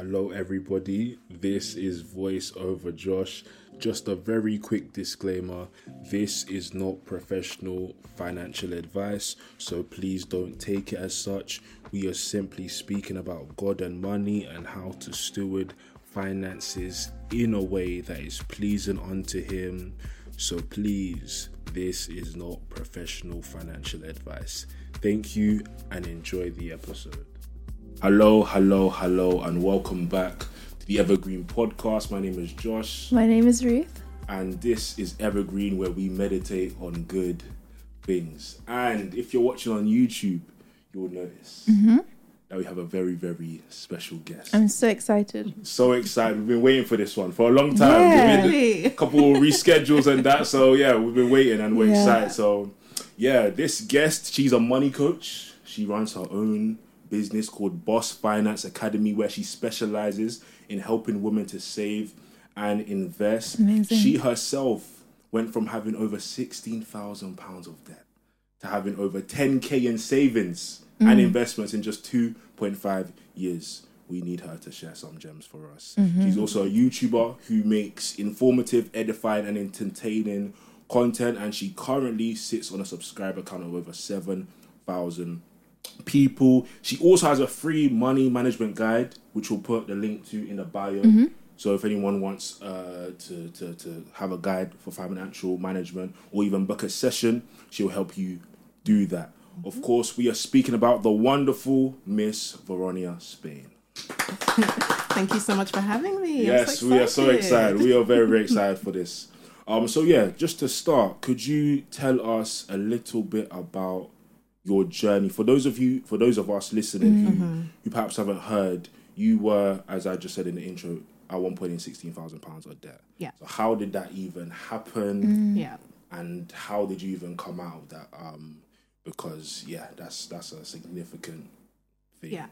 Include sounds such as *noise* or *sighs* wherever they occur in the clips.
Hello, everybody. This is Voice Over Josh. Just a very quick disclaimer this is not professional financial advice, so please don't take it as such. We are simply speaking about God and money and how to steward finances in a way that is pleasing unto Him. So please, this is not professional financial advice. Thank you and enjoy the episode. Hello, hello, hello, and welcome back to the Evergreen Podcast. My name is Josh, My name is Ruth. and this is Evergreen, where we meditate on good things. And if you're watching on YouTube, you will notice mm-hmm. that we have a very, very special guest. I'm so excited. so excited. We've been waiting for this one for a long time. Yeah. Made a couple of reschedules and that. So yeah, we've been waiting and we're Yeah. excited. So yeah, this guest, she's a money coach. She runs her own business called Boss Finance Academy, where she specializes in helping women to save and invest. Amazing. She herself went from having over sixteen thousand pounds of debt to having over 10k in savings Mm. and investments in just 2.5 years. We need her to share some gems for us. Mm-hmm. She's also a YouTuber who makes informative, edifying, and entertaining content, and she currently sits on a subscriber count of over 7,000 people. She also has a free money management guide, which we'll put the link to in the bio. Mm-hmm. So if anyone wants uh, to, to, to have a guide for financial management or even book a session, she'll help you do that. Of course, we are speaking about the wonderful Miss Veronia Spaine. *laughs* Thank you so much for having me. Yes, so we are so excited. We are very, very *laughs* excited for this. Um, so yeah, just to start, could you tell us a little bit about your journey for those of you, for those of us listening who, Mm-hmm. who perhaps haven't heard? You were, as I just said in the intro, at one point in sixteen thousand pounds of debt. Yeah. So how did that even happen? Yeah. And how did you even come out of that? Um, because yeah, that's that's a significant thing. Yeah.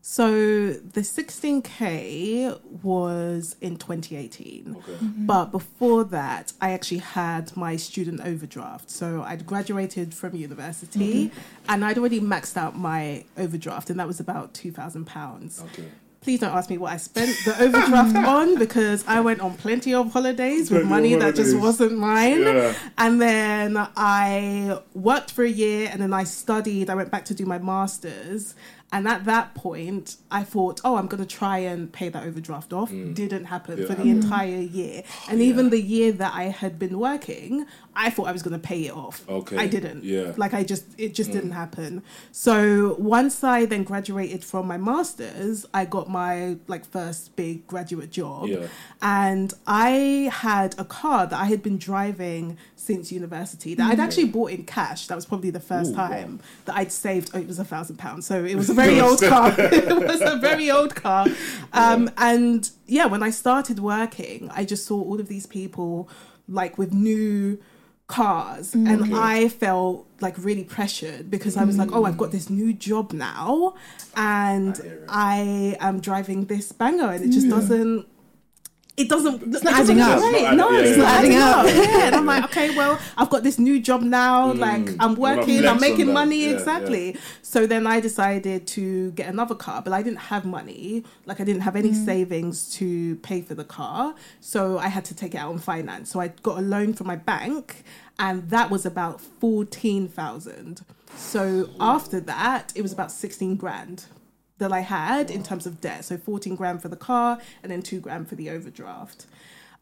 So the 16K was in 2018. Okay. Mm-hmm. Mm-hmm. But before that, I actually had my student overdraft. So I'd graduated from university mm-hmm. and I'd already maxed out my overdraft, and that was about £2,000. Okay. Please don't ask me what I spent the overdraft *laughs* on because I went on plenty of holidays with Plenty of money that just wasn't mine. Yeah. And then I worked for a year and then I studied. I went back to do my master's. And at that point, I thought, oh, I'm going to try and pay that overdraft off. Mm. Didn't happen Didn't for the entire mm. year. Oh, and even the year that I had been working, I thought I was going to pay it off. Okay. I didn't. Yeah. Like, I just, it just mm. didn't happen. So once I then graduated from my master's, I got my like first big graduate job. Yeah. And I had a car that I had been driving since university that I'd actually bought in cash. That was probably the first Ooh, wow. time that I'd saved. Oh, it was a thousand pounds. So it was a *laughs* very old car. *laughs* *laughs* it was a very old car. Um, And yeah, when I started working, I just saw all of these people like with new cars and I felt like really pressured because I was like, oh, I've got this new job now and I. I am driving this banger and it just doesn't it doesn't it's not adding up. It's no, yeah, it's yeah, not adding up. *laughs* Yeah, and I'm like, okay, well, I've got this new job now. Mm. like, I'm working, I'm making money. Yeah, exactly. So then I decided to get another car, but I didn't have money. Like, I didn't have any mm. savings to pay for the car. So I had to take it out on finance. So I got a loan from my bank, and that was about 14,000. So after that, it was about 16 grand that I had in terms of debt. So 14 grand for the car and then 2 grand for the overdraft.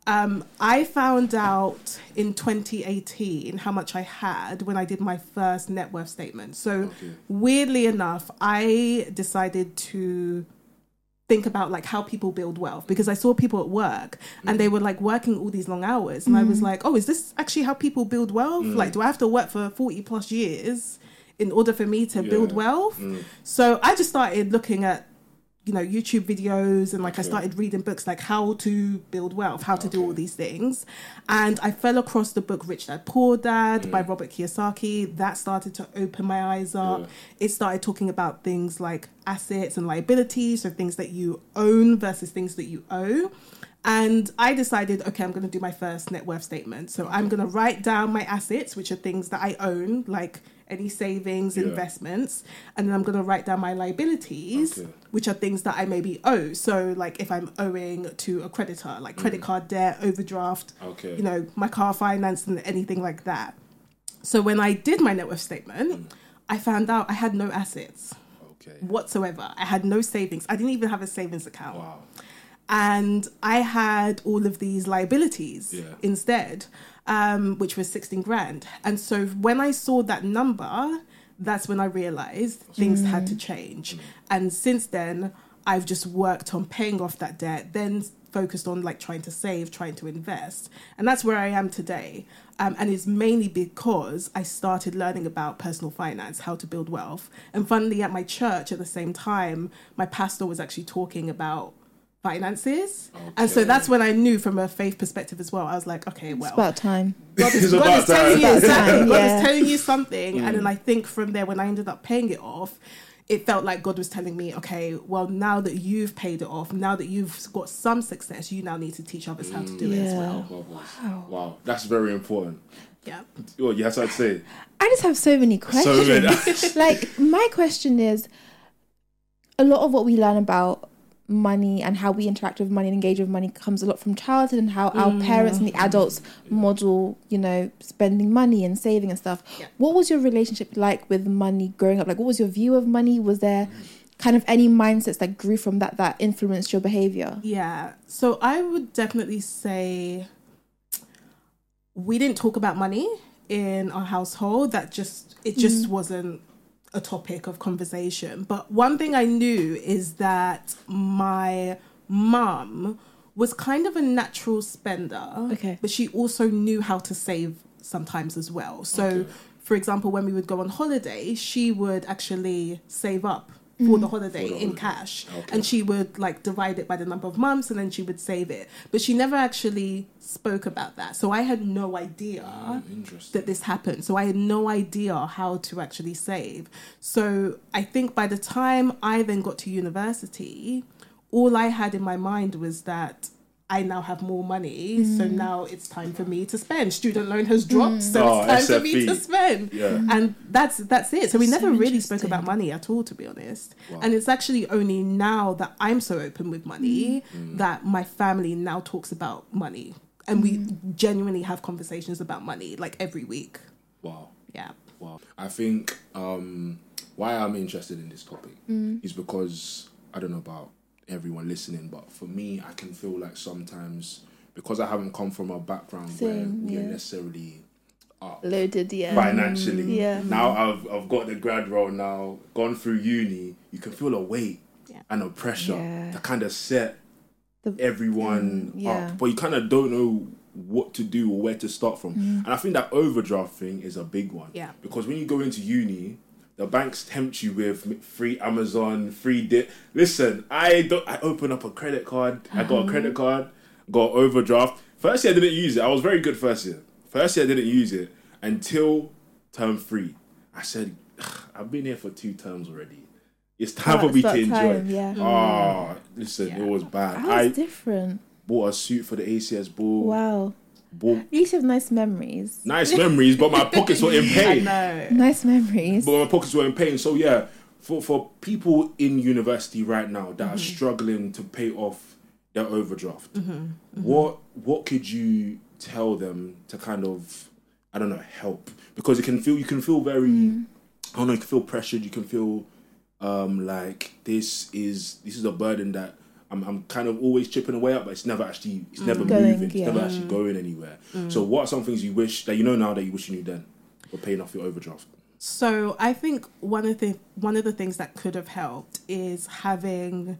Um, I found out in 2018 how much I had when I did my first net worth statement. So, oh, Okay. weirdly enough, I decided to think about like how people build wealth because I saw people at work and they mm. were like working all these long hours and I was mm. like, "Oh, is this actually how people build wealth? Mm. Like do I have to work for 40 plus years in order for me to build Yeah. wealth?" Mm. So, I just started looking at you know YouTube videos and like I started reading books like how to build wealth, how to do all these things, and I fell across the book Rich Dad Poor Dad by Robert Kiyosaki. That started to open my eyes up. Yeah. It started talking about things like assets and liabilities, so things that you own versus things that you owe. And I decided, okay, I'm going to do my first net worth statement. So I'm going to write down my assets, which are things that I own, like any savings, Yeah. investments, and then I'm going to write down my liabilities, Okay. which are things that I maybe owe. So, like if I'm owing to a creditor, like credit mm. card debt, overdraft, Okay. you know, my car finance, and anything like that. So, when I did my net worth statement, mm. I found out I had no assets Okay. whatsoever. I had no savings. I didn't even have a savings account Wow. and I had all of these liabilities Yeah. instead, um, which was 16 grand. And so when I saw that number, that's when I realized things had to change. And since then, I've just worked on paying off that debt, then focused on like trying to save, trying to invest. And that's where I am today. Um, and it's mainly because I started learning about personal finance, how to build wealth. And funnily, at my church at the same time, my pastor was actually talking about finances. And so that's when I knew from a faith perspective as well. I was like, okay, It's well, about time. God is, It's God about is telling you time. exactly. Time, God yeah. is telling you something, and Mm. then I think from there, when I ended up paying it off, it felt like God was telling me, okay, well, now that you've paid it off, now that you've got some success, you now need to teach others how to do it as well. Wow. wow. That's very important. Yeah. Oh, you have something to say? I just have so many questions. many. *laughs* like my question is, a lot of what we learn about money and how we interact with money and engage with money comes a lot from childhood and how our mm. parents and the adults model, you know, spending money and saving and stuff. Yeah. What was your relationship like with money growing up? Like, what was your view of money? Was there kind of any mindsets that grew from that that influenced your behavior? Yeah. So I would definitely say we didn't talk about money in our household. That just it just mm. wasn't a topic of conversation. But one thing I knew is that my mum was kind of a natural spender. Okay. But she also knew how to save sometimes as well. So Okay. for example, when we would go on holiday, she would actually save up for the mm. holiday For the in holiday. cash Okay. and she would like divide it by the number of months and then she would save it but she never actually spoke about that so i had no idea oh, Interesting. that this happened so i had no idea how to actually save so i think by the time i then got to university all i had in my mind was that I now have more money, so mm. now it's time for me to spend. Student loan has dropped, mm. so Oh, it's ah, time for me to spend. Yeah. Mm. And that's that's it. So we So never really spoke about money at all, to be honest. Wow. And it's actually only now that I'm so open with money Mm. that my family now talks about money, and we genuinely have conversations about money like every week. Wow. Yeah. Wow. I think um, why I'm interested in this topic is because I don't know about everyone listening, but for me, I can feel like sometimes because I haven't come from a background where Same, we're yeah. necessarily up Loaded, yeah. financially. Yeah. Now I've I've got the grad role now, gone through uni. You can feel a weight Yeah. and a pressure Yeah. to kind of set The- everyone Mm, up, but you kind of don't know what to do or where to start from. And I think that overdraft thing is a big one. Yeah. Because when you go into uni, the banks tempt you with free Amazon, free dip. Listen, I don't. I open up a credit card. I got a uh-huh. credit card. Got overdraft. First year I didn't use it. I was very good first year. First year I didn't use it until term three. I said, I've been here for two terms already. It's time Oh, for me to enjoy. time, yeah. Oh, listen, Yeah. it was bad. I was different. bought a suit for the ACS ball. Wow. Bought You used to have nice memories. nice memories, but my pockets were in *laughs* I pain. know. Nice memories. But my pockets were in pain. So yeah, for for people in university right now that are mm-hmm. struggling to pay off their overdraft, mm-hmm. Mm-hmm. what what could you tell them to kind of I don't know help because you can feel you can feel very I don't know you can feel pressured. You can feel um like this is this is a burden that. I'm, I'm kind of always chipping away at, but it's never actually it's never mm. Going, moving. It's never actually going anywhere. Mm. So, what are some things you wish that you know now that you wish you knew then for paying off your overdraft? So I think one of the one of the things that could have helped is having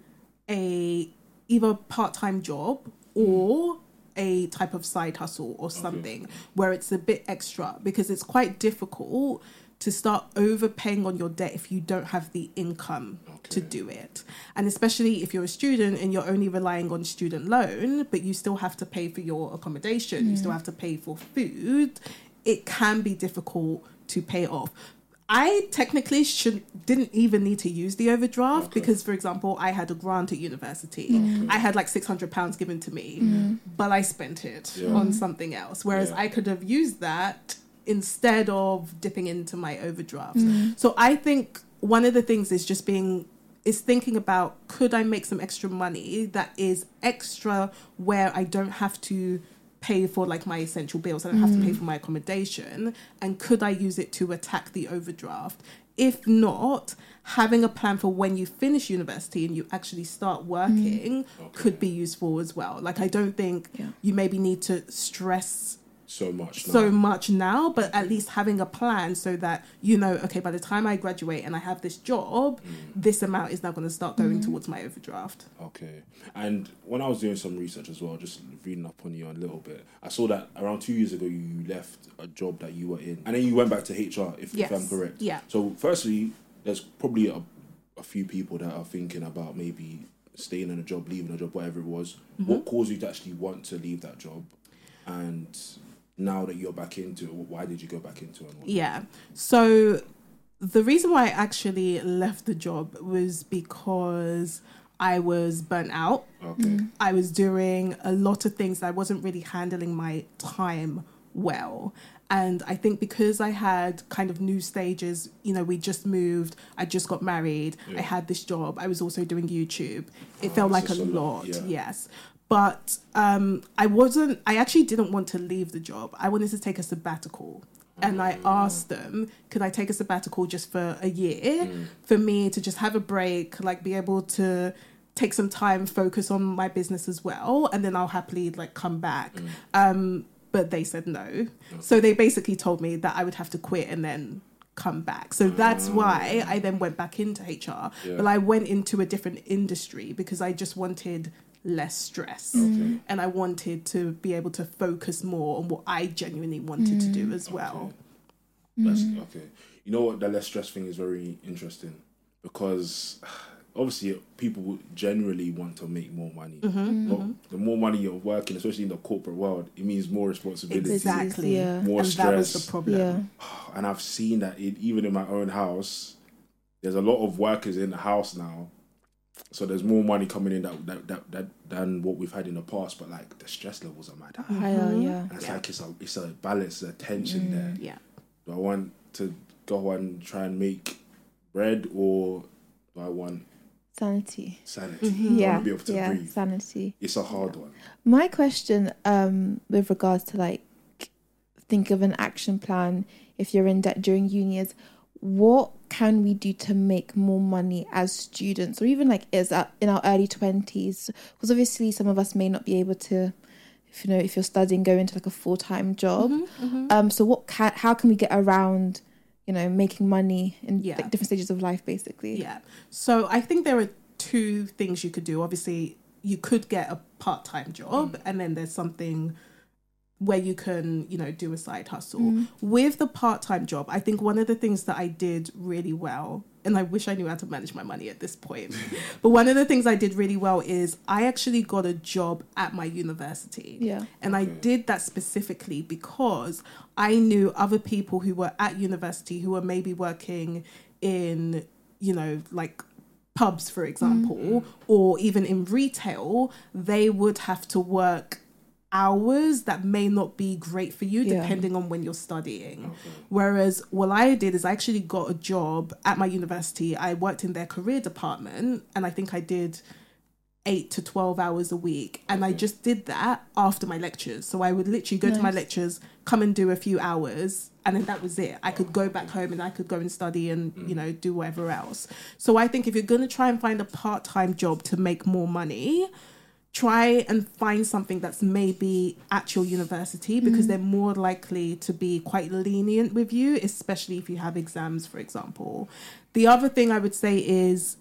a either part time job mm. or a type of side hustle or something where it's a bit extra because it's quite difficult to start overpaying on your debt if you don't have the income to do it. And especially if you're a student and you're only relying on student loan, but you still have to pay for your accommodation, you still mm. have to pay for food, it can be difficult to pay off. I technically should didn't even need to use the overdraft Okay. because, for example, I had a grant at university. Mm. I had like six hundred pounds given to me, mm. but I spent it Yeah. on something else. Whereas Yeah. I could have used that instead of dipping into my overdraft. Mm. So I think one of the things is just being is thinking about could I make some extra money that is extra where I don't have to pay for like my essential bills, I don't have to pay mm. for my accommodation, and could I use it to attack the overdraft? If not, having a plan for when you finish university and you actually start mm. working could be useful as well. Like I don't think Yeah. you maybe need to stress So much. Now. so much now, but at least having a plan so that you know, okay, by the time I graduate and I have this job, this amount is now going to start going towards my overdraft. Okay. And when I was doing some research as well, just reading up on you a little bit, I saw that around two years ago you left a job that you were in, and then you went back to HR, if, Yes. if I'm correct. Yeah. So, firstly, there's probably a, a few people that are thinking about maybe staying in a job, leaving a job, whatever it was. Mm-hmm. What caused you to actually want to leave that job? And now that you're back into it, why did you go back into it? Yeah. So the reason why I actually left the job was because I was burnt out. Okay. Mm-hmm. I was doing a lot of things that I wasn't really handling my time well. And I think because I had kind of new stages, you know, we just moved, I just got married, Yeah. I had this job, I was also doing YouTube. It Oh, felt like a a lot, lot, yeah. yes. But um, I wasn't, I actually didn't want to leave the job. I wanted to take a sabbatical. And I Ah. asked them, could I take a sabbatical just for a year Mm. for me to just have a break, like be able to take some time, focus on my business as well, and then I'll happily like come back. Mm. Um, but they said no. So they basically told me that I would have to quit and then come back. So that's why I then went back into HR. Yeah. But I went into a different industry because I just wanted less stress. Mm. Okay. And I wanted to be able to focus more on what I genuinely wanted to do mm. as well. Mm. That's okay. You know what? The less stress thing is very interesting because *sighs* obviously people generally want to make more money. Mm-hmm, mm-hmm. Well, The more money you're working, especially in the corporate world, it means more responsibility. Exactly. Yeah. More and that was stress. the problem. Yeah. *sighs* And I've seen that it, even in my own house, there's a lot of workers in the house now. So there's more money coming in that, that, that, that than what we've had in the past, but like the stress levels are mad high. Higher, yeah. And it's Yeah. like it's a it's a balance, a tension there. Yeah. Do I want to go and try and make bread or do I want Sanity. sanity? Mm-hmm. Yeah. want to be able to Yeah. breathe? Sanity. It's a hard one. My question, um, with regards to like think of an action plan if you're in debt during uni is what can we do to make more money as students or even like is at, in our early 20s because obviously some of us may not be able to if you know if you're studying go into like a full-time job Mm-hmm, um so what can how can we get around you know making money in Yeah. like different stages of life basically Yeah. So I think there are two things you could do. Obviously, you could get a part time job, and then there's something where you can, you know, do a side hustle. Mm. With the part time job, I think one of the things that I did really well, and I wish I knew how to manage my money at this point, *laughs* but one of the things I did really well is I actually got a job at my university. yeah. And I did that specifically because I knew other people who were at university who were maybe working in, you know, like pubs, for mm. example, mm. or even in retail, they would have to work hours that may not be great for you Yeah. depending on when you're studying. Whereas what I did is I actually got a job at my university. I worked in their career department and I think I did eight to 12 hours a week. And I just did that after my lectures. So I would literally go to my lectures, come and do a few hours, and then that was it. I could go back home and I could go and study and, you mm. know, do whatever else. So I think if you're going to try and find a part time job to make more money, try and find something that's maybe at your university because mm-hmm. they're more likely to be quite lenient with you, especially if you have exams, for example. The other thing I would say is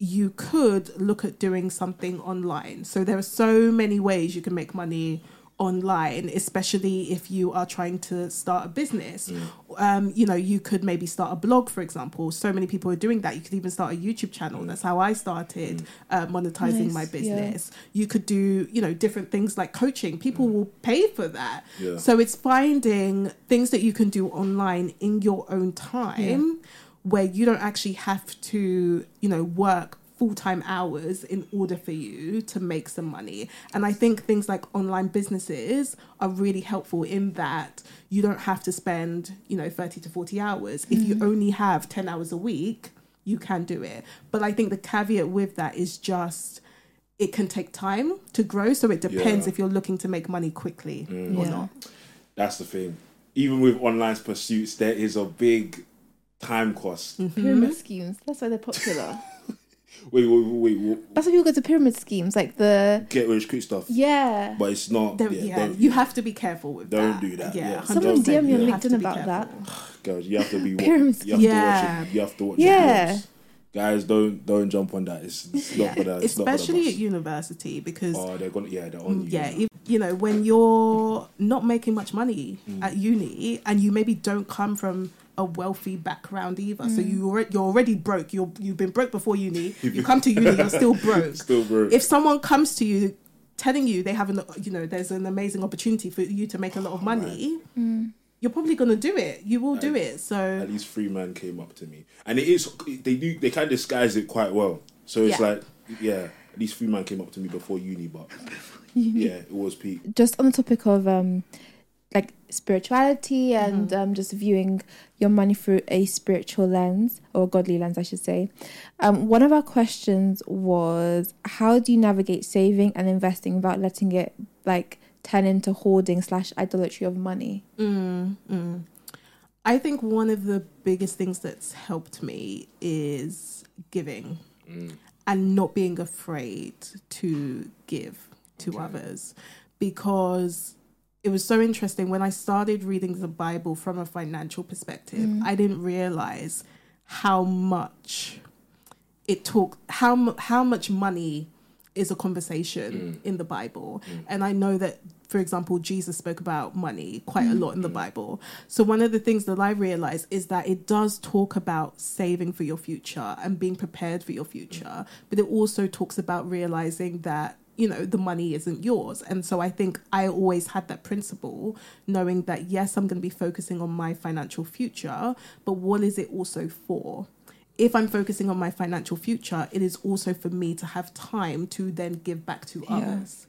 you could look at doing something online. So there are so many ways you can make money online, especially if you are trying to start a business. Um, you know, you could maybe start a blog, for example. So many people are doing that. You could even start a YouTube channel. That's how I started uh, monetizing my Nice, yeah. business. You could do, you know, different things like coaching. People will pay for that. Yeah. So it's finding things that you can do online in your own time where you don't actually have to, you know, work full time hours in order for you to make some money. And I think things like online businesses are really helpful in that you don't have to spend, you know, 30 to 40 hours. If you only have 10 hours a week, you can do it. But I think the caveat with that is just it can take time to grow. So it depends Yeah. if you're looking to make money quickly or Yeah. not. That's the thing. Even with online pursuits, there is a big time cost. Mm-hmm. Pyramid schemes. That's why they're popular. *laughs* Wait, wait, wait, wait. That's why people go to pyramid schemes, like the Get rich quick stuff. yeah. But it's not. There- yeah, yeah, don't- you have to be careful with that. Don't that. do that, yeah. Someone 100%. DM me on You have to LinkedIn be about that. *sighs* careful. girls, you have to be. wa- Pyramid You have to Yeah. watch it. You have to watch Yeah. it. Guys, don't don't jump on that. It's, it's not for the. It's not for the Especially bus. at university because Oh, they're gonna. Yeah, they're on you. yeah, if, you know, when you're not making much money Mm. at uni and you maybe don't come from a wealthy background either, so Mm. you already, you're already broke. You're you've been broke before uni. *laughs* You come to uni, you're still broke. *laughs* Still broke. If someone comes to you telling you they have an you know there's an amazing opportunity for you to make a lot of money, you're probably gonna do it. You will do it. So At least three man came up to me, and it is. They do. They can disguise it quite well. So it's Yeah. like, yeah. At least three man came up to me before uni, but *laughs* yeah, it was peak. Just on the topic of um, like spirituality and um, just viewing your money through a spiritual lens or godly lens, I should say. Um, one of our questions was, how do you navigate saving and investing without letting it like turn into hoarding slash idolatry of money? Mm, mm. I think one of the biggest things that's helped me is giving and not being afraid to give to others because it was so interesting when I started reading the Bible from a financial perspective. Mm. I didn't realize how much it took how how much money is a conversation mm. in the Bible, mm. and I know that. For example, Jesus spoke about money quite a lot in the Bible. So, one of the things that I realized is that it does talk about saving for your future and being prepared for your future, but it also talks about realizing that you know the money isn't yours. And so i think i always had that principle knowing that yes i'm going to be focusing on my financial future but what is it also for? If i'm focusing on my financial future it is also for me to have time to then give back to others.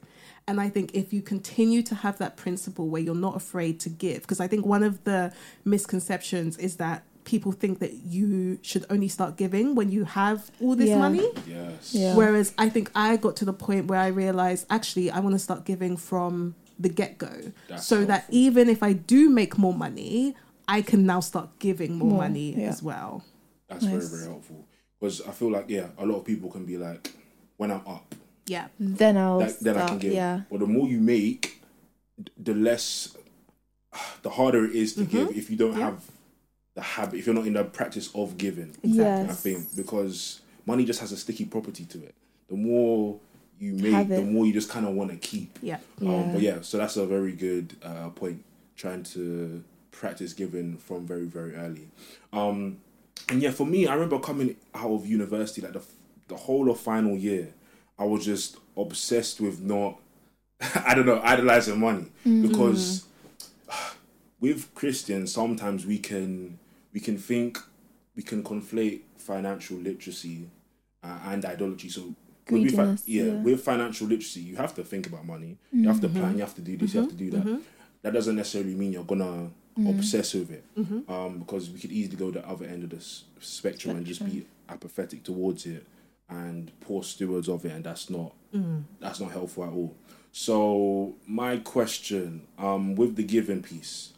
And I think if you continue to have that principle where you're not afraid to give, because I think one of the misconceptions is that people think that you should only start giving when you have all this Yeah. money. Yes. Yeah. Whereas I think I got to the point where I realized actually I want to start giving from the get go. That's So that even if I do make more money, I can now start giving more, More, money yeah. as well. That's very Nice. very helpful because I feel like yeah, a lot of people can be like, when I'm up, Yeah. Then I'll that, then I can give. Yeah. But the more you make, the less, *sighs* the harder it is to give if you don't Mm-hmm. Yeah. have the habit. If you're not in the practice of giving, Exactly. I think because money just has a sticky property to it. The more you make, the more you just kind of want to keep. Yeah. Yeah. Um, but yeah, so that's a very good uh, point. Trying to practice giving from very very early. Um, and yeah, for me, I remember coming out of university, like the the whole of final year, I was just obsessed with not, *laughs* I don't know, idolizing money because *sighs* with Christians sometimes we can we can think we can conflate financial literacy uh, and idolatry. So with fi- yeah, yeah. with financial literacy, you have to think about money. You have to plan. You have to do this. You have to do that. That doesn't necessarily mean you're gonna obsess with it, um, because we could easily go the other end of the s- spectrum and just be apathetic towards it and poor stewards of it, and that's not that's not helpful at all. So my question, um, with the giving piece,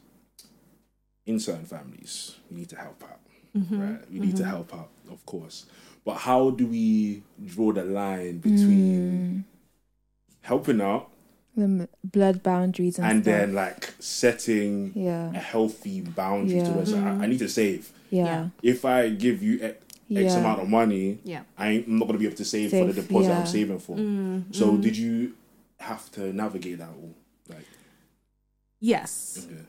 in certain families, we need to help out, mm-hmm. right? We need to mm-hmm. help out, of course. But how do we draw the line between mm. helping out The m- blood boundaries and, and stuff. then like setting yeah, a healthy boundary to Yeah. where it's like, I, I need to save. yeah, If I give you X, X Yeah. amount of money, Yeah. I ain't, I'm not gonna be able to save, for the deposit yeah. I'm saving for. Mm, So did you have to navigate that all? Like, Yes. okay.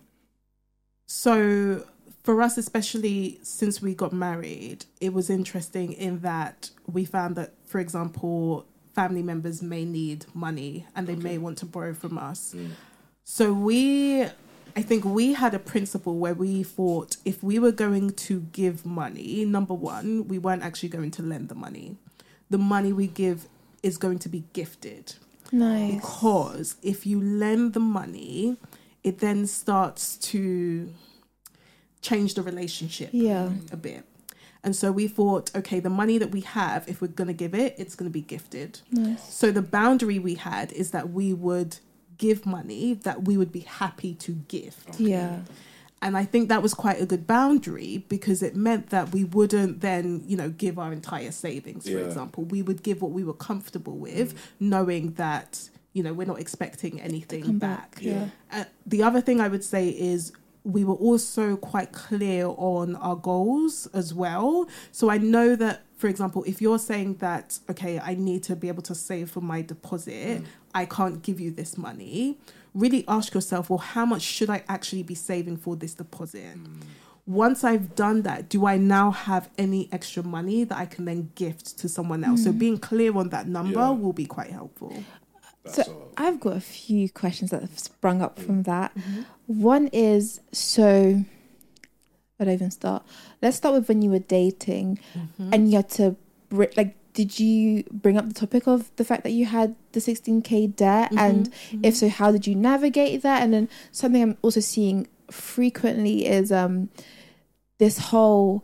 So for us, especially since we got married, it was interesting in that we found that, for example, family members may need money and they may want to borrow from us. Mm. So we, I think we had a principle where we thought if we were going to give money, number one, we weren't actually going to lend the money. The money we give is going to be gifted nice. because if you lend the money, it then starts to change the relationship Yeah. a bit. And so we thought, okay, the money that we have, if we're going to give it, it's going to be gifted. Nice. So the boundary we had is that we would give money that we would be happy to gift. Yeah. And I think that was quite a good boundary because it meant that we wouldn't then, you know, give our entire savings, for Yeah. example. We would give what we were comfortable with, mm. knowing that, you know, we're not expecting anything back. back. Yeah. Uh, the other thing I would say is we were also quite clear on our goals as well. So I know that, for example, if you're saying that, okay, I need to be able to save for my deposit, mm. I can't give you this money, really ask yourself, well, how much should I actually be saving for this deposit? Mm. Once I've done that, do I now have any extra money that I can then gift to someone else? So mm. being clear on that number Yeah. will be quite helpful. That's So all. I've got a few questions that have sprung up from that. Mm-hmm. One is so. Where do I even start? Let's start with when you were dating, Mm-hmm. and you had to like. Did you bring up the topic of the fact that you had the 16k debt, Mm-hmm. and if so, how did you navigate that? And then something I'm also seeing frequently is um this whole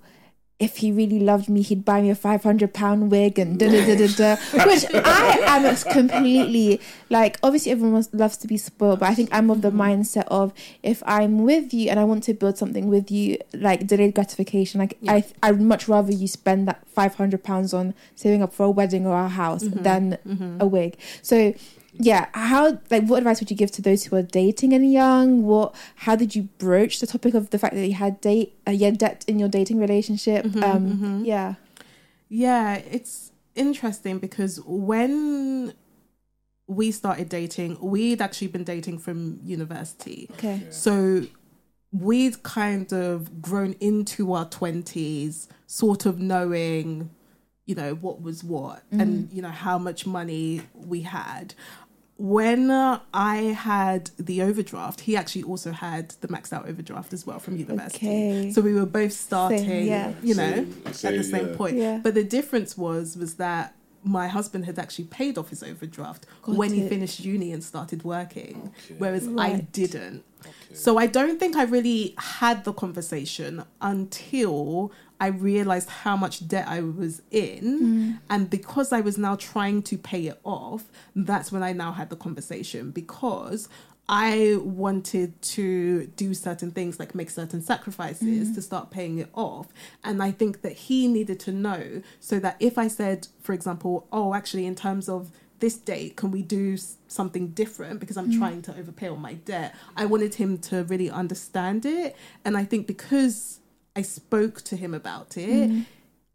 if he really loved me, he'd buy me a five hundred pound wig and da da da da da. Which I am completely like. Obviously, everyone loves to be spoiled, but I think I'm of the mindset of if I'm with you and I want to build something with you, like delayed gratification. Like I, I'd much rather you spend that five hundred pounds on saving up for a wedding or a house mm-hmm. than mm-hmm. a wig. So yeah how like what advice would you give to those who are dating and young? What how did you broach the topic of the fact that you had date uh, you had debt in your dating relationship? Um yeah. Yeah, it's interesting because when we started dating, we'd actually been dating from university. okay. So we'd kind of grown into our 20s, sort of knowing, you know, what was what and, you know, how much money we had. When uh, I had the overdraft, he actually also had the maxed out overdraft as well from university. Okay. So we were both starting, yeah. you know, Same- at the same, same yeah. point. Yeah. But the difference was was that my husband had actually paid off his overdraft Got when he finished uni and started working, Okay. whereas I didn't. So I don't think I really had the conversation until I realized how much debt I was in. Mm. And because I was now trying to pay it off, that's when I now had the conversation because I wanted to do certain things like make certain sacrifices mm. to start paying it off. And I think that he needed to know so that if I said, for example, oh, actually, in terms of this date, can we do something different because I'm mm. trying to overpay on my debt? I wanted him to really understand it. And I think because I spoke to him about it, mm.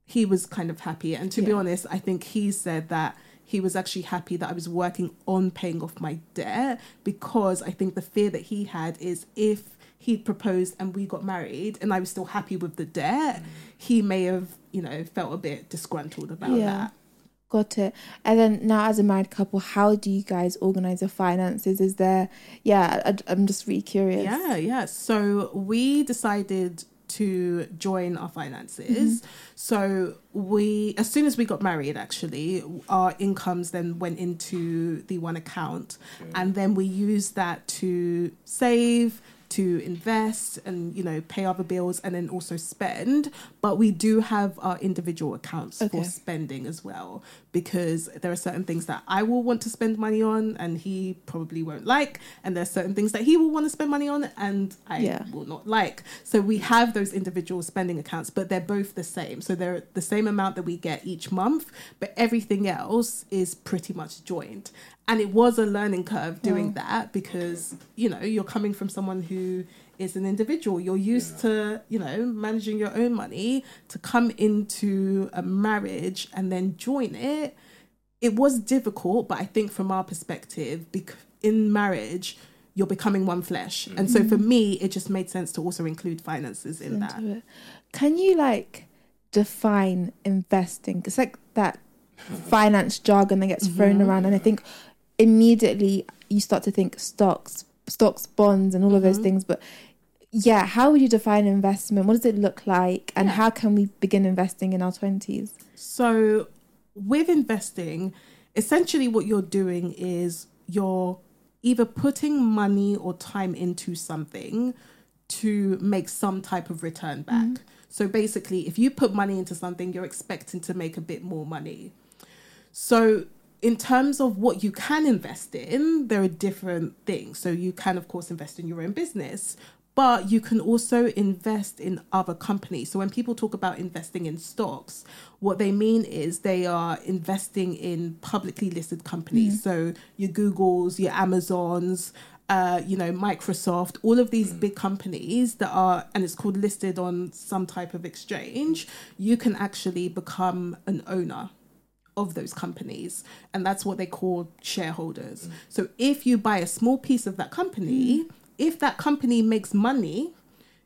he was kind of happy. And to be honest, I think he said that he was actually happy that I was working on paying off my debt because I think the fear that he had is if he'd proposed and we got married and I was still happy with the debt, mm. he may have, you know, felt a bit disgruntled about Yeah. that. got it and then now as a married couple how do you guys organize your finances is there yeah I, i'm just really curious Yeah, yeah. So we decided to join our finances. Mm-hmm. So we, as soon as we got married, actually, our incomes then went into the one account, mm. and then we used that to save. To invest and you know pay other bills and then also spend, but we do have our individual accounts Okay. for spending as well because there are certain things that I will want to spend money on and he probably won't like, and there's certain things that he will want to spend money on and I Yeah. will not like. So we have those individual spending accounts, but they're both the same. So they're the same amount that we get each month, but everything else is pretty much joined. And it was a learning curve doing Wow. that because, you know, you're coming from someone who is an individual. You're used to, you know, managing your own money to come into a marriage and then join it. It was difficult, but I think from our perspective, bec- in marriage, you're becoming one flesh. And so for me, it just made sense to also include finances in that. it. Can you like define investing? It's like that *laughs* finance jargon that gets thrown Mm-hmm. around, and I think immediately you start to think stocks, stocks, bonds, and all of those Mm-hmm. things. But yeah, how would you define investment? What does it look like, and Yeah. how can we begin investing in our twenties? So, with investing, essentially what you're doing is you're either putting money or time into something to make some type of return back. So basically, if you put money into something, you're expecting to make a bit more money. So, in terms of what you can invest in, there are different things. So, you can, of course, invest in your own business, but you can also invest in other companies. So, when people talk about investing in stocks, what they mean is they are investing in publicly listed companies. So, your Googles, your Amazons, uh, you know, Microsoft, all of these big companies that are, and it's called listed on some type of exchange, you can actually become an owner of those companies. And that's what they call shareholders. Mm. So if you buy a small piece of that company, mm. if that company makes money,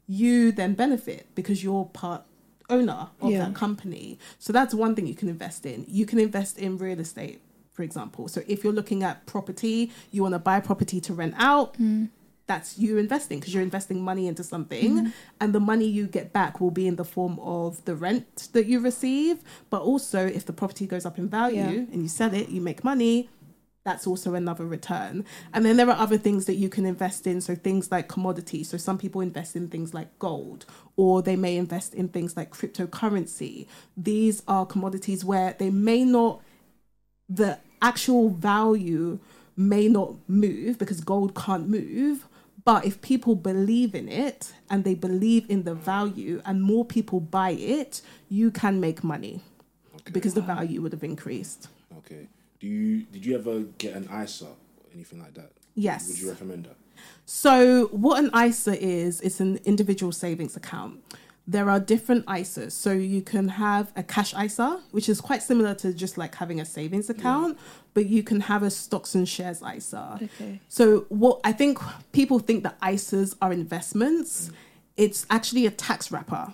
you then benefit because you're part owner of Yeah. that company. So that's one thing you can invest in. You can invest in real estate, for example. So if you're looking at property, you want to buy property to rent out, mm. That's you investing because you're investing money into something mm-hmm. and the money you get back will be in the form of the rent that you receive. But also if the property goes up in value Yeah. and you sell it you make money that's also another return. And then there are other things that you can invest in. So things like commodities. So some people invest in things like gold or they may invest in things like cryptocurrency. These are commodities where they may not the actual value may not move because gold can't move. But if people believe in it and they believe in the value and more people buy it, you can make money because the value would have increased. Okay. Do you did you ever get an ISA or anything like that? Yes. Would you recommend that? So, what an ISA is, it's an individual savings account. There are different ISAs. So, you can have a cash ISA, which is quite similar to just like having a savings account, but you can have a stocks and shares ISA. Okay. So, what I think people think that ISAs are investments, mm. it's actually a tax wrapper.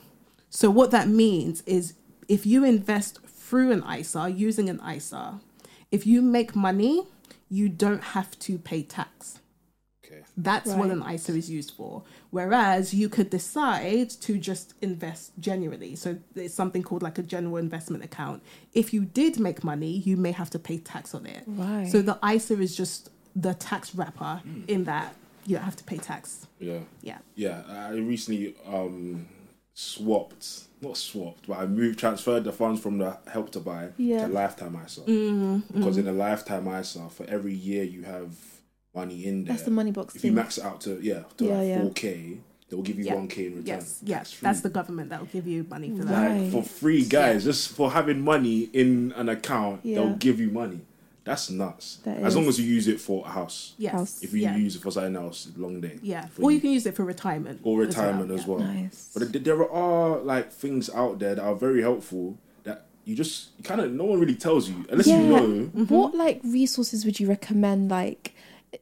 So, what that means is if you invest through an ISA, using an ISA, if you make money, you don't have to pay tax. Okay. That's what an ISA is used for. Whereas you could decide to just invest generally. So it's something called like a general investment account. If you did make money, you may have to pay tax on it. Right. So the ISA is just the tax wrapper in that you don't have to pay tax. Yeah. Yeah. Yeah. I recently um swapped not swapped, but I moved transferred the funds from the help to buy Yeah. to lifetime ISA. Mm-hmm. Because in a lifetime ISA, for every year you have money in there. That's the money box If you max it out to yeah, to Yeah, like yeah. four K, they will give you Yeah. one K in return. Yes. Yes. That's the government that will give you money for that. Right. like for free guys just for having money in an account Yeah. they'll give you money that's nuts That as long as you use it for a house Yes. House. if you yeah. use it for something else long day yeah. Or you can use it for retirement. or as retirement well, as yeah. well, Nice. but there are like things out there that are very helpful that you just kind of no one really tells you unless Yeah. you know Mm-hmm. What like resources would you recommend? Like,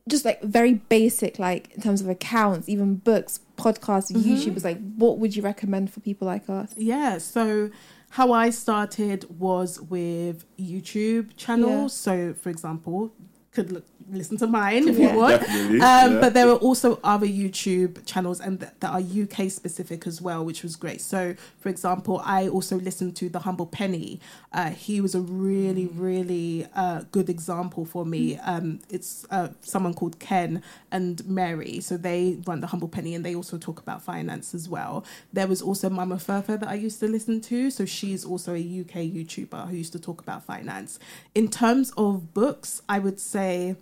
just like very basic, like in terms of accounts, even books, podcasts, Mm-hmm. YouTubers. Like, what would you recommend for people like us? Yeah, so how I started was with YouTube channels. So, for example, could look, listen to mine if Yeah. you want. Definitely, Um, yeah. But there are also other YouTube channels and th- that are UK specific as well, which was great. So, for example, I also listened to the Humble Penny. Uh, he was a really, really uh, good example for me. Um, it's uh, someone called Ken and Mary. So they run the Humble Penny and they also talk about finance as well. There was also Mama Furfa that I used to listen to. So she's also a UK YouTuber who used to talk about finance. In terms of books, I would say.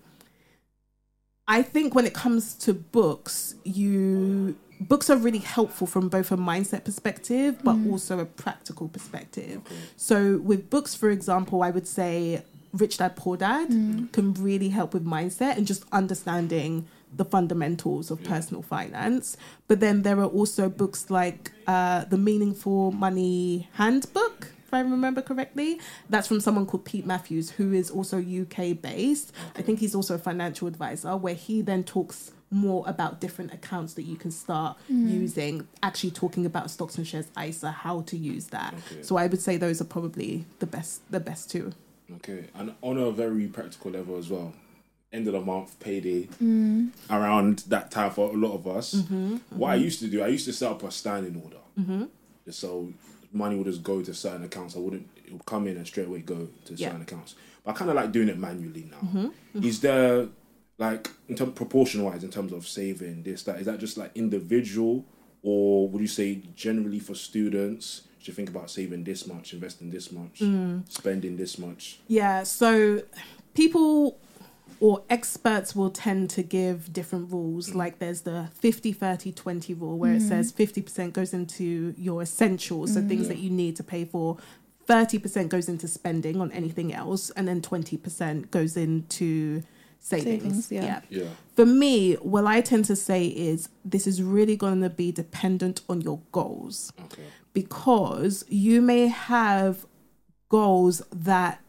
I think when it comes to books, you books are really helpful from both a mindset perspective but also a practical perspective. So with books, for example, I would say Rich Dad Poor Dad can really help with mindset and just understanding the fundamentals of personal finance. But then there are also books like uh, the Meaningful Money Handbook if I remember correctly. That's from someone called Pete Matthews, who is also UK based. I think he's also a financial advisor, where he then talks more about different accounts that you can start using, actually talking about stocks and shares ISA, how to use that. Okay. So I would say those are probably the best the best two. Okay, and on a very practical level as well, end of the month, payday, Mm. around that time for a lot of us. Mm-hmm, What I used to do, I used to set up a standing order. Just so money would just go to certain accounts. I wouldn't, it would come in and straight away go to Yeah. certain accounts. But I kind of like doing it manually now. Mm-hmm, Is there, like, in terms proportion wise, in terms of saving this, that, is that just like individual or would you say generally for students? Should think about saving this much, investing this much, spending this much? Yeah, so people or experts will tend to give different rules. Like there's the 50 30 20 rule where it mm-hmm. says 50% goes into your essentials, so things mm-hmm. that you need to pay for. 30% goes into spending on anything else, and then 20% goes into savings. Savings, yeah. Yeah. For me, what I tend to say is this is really going to be dependent on your goals Okay. because you may have goals that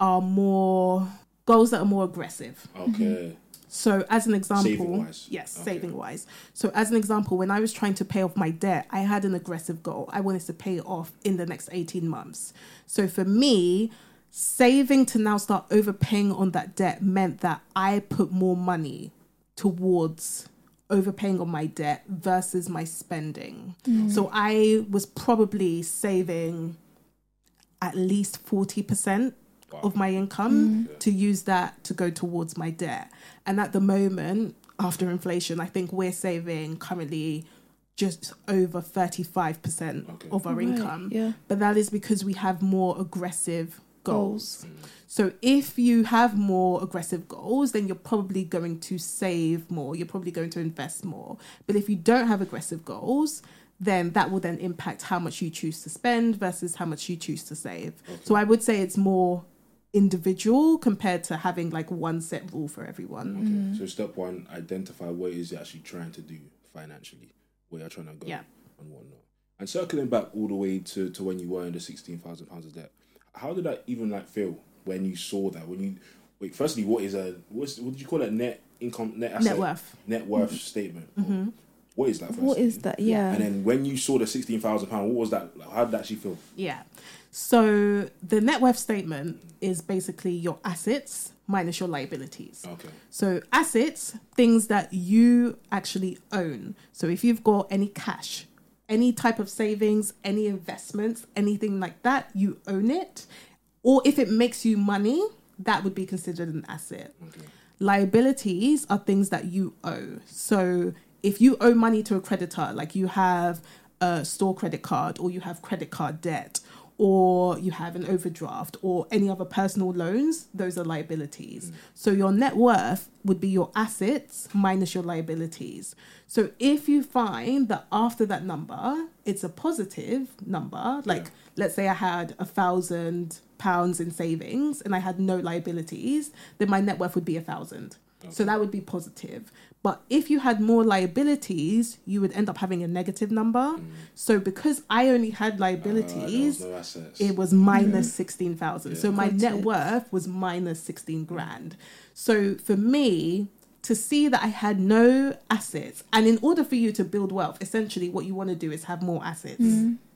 are more goals that are more aggressive. Okay. Mm-hmm. So as an example, Saving-wise. yes, Okay. saving wise. So as an example, when I was trying to pay off my debt, I had an aggressive goal. I wanted to pay it off in the next 18 months. So for me, saving to now start overpaying on that debt meant that I put more money towards overpaying on my debt versus my spending. Mm. So I was probably saving at least 40% of my income mm. to use that to go towards my debt. And at the moment, after inflation, I think we're saving currently just over 35% Okay. of our Right, income. yeah. But that is because we have more aggressive Goals. goals. Mm. So if you have more aggressive goals, then you're probably going to save more. You're probably going to invest more. But if you don't have aggressive goals, then that will then impact how much you choose to spend versus how much you choose to save. So I would say it's more individual compared to having like one set rule for everyone. Okay. Mm-hmm. So step one, identify what is it is you're actually trying to do financially, where you're trying to go Yeah. and whatnot. And circling back all the way to, to when you were in the sixteen thousand pounds of debt, how did that even like feel when you saw that? When you wait, firstly, what is a what's what did you call it? Net income, net asset, Net worth. net worth statement. Mm-hmm. Mm-hmm. What is that? Firstly? What is that? Yeah. And then when you saw the sixteen thousand pound, what was that? Like, how did that actually feel? Yeah. So the net worth statement is basically your assets minus your liabilities. Okay. So assets, things that you actually own. So if you've got any cash, any type of savings, any investments, anything like that, you own it. Or if it makes you money, that would be considered an asset. Okay. Liabilities are things that you owe. So if you owe money to a creditor, like you have a store credit card or you have credit card debt or you have an overdraft or any other personal loans, those are liabilities. Mm. So your net worth would be your assets minus your liabilities. So if you find that after that number, it's a positive number, like let's say I had a thousand pounds in savings and I had no liabilities, then my net worth would be a thousand. So that would be positive. But if you had more liabilities, you would end up having a negative number. So because I only had Uh, there was liabilities, no assets. it was minus 16,000. So my Got net it. worth was minus 16 grand. So for me, to see that I had no assets, and in order for you to build wealth, essentially what you want to do is have more assets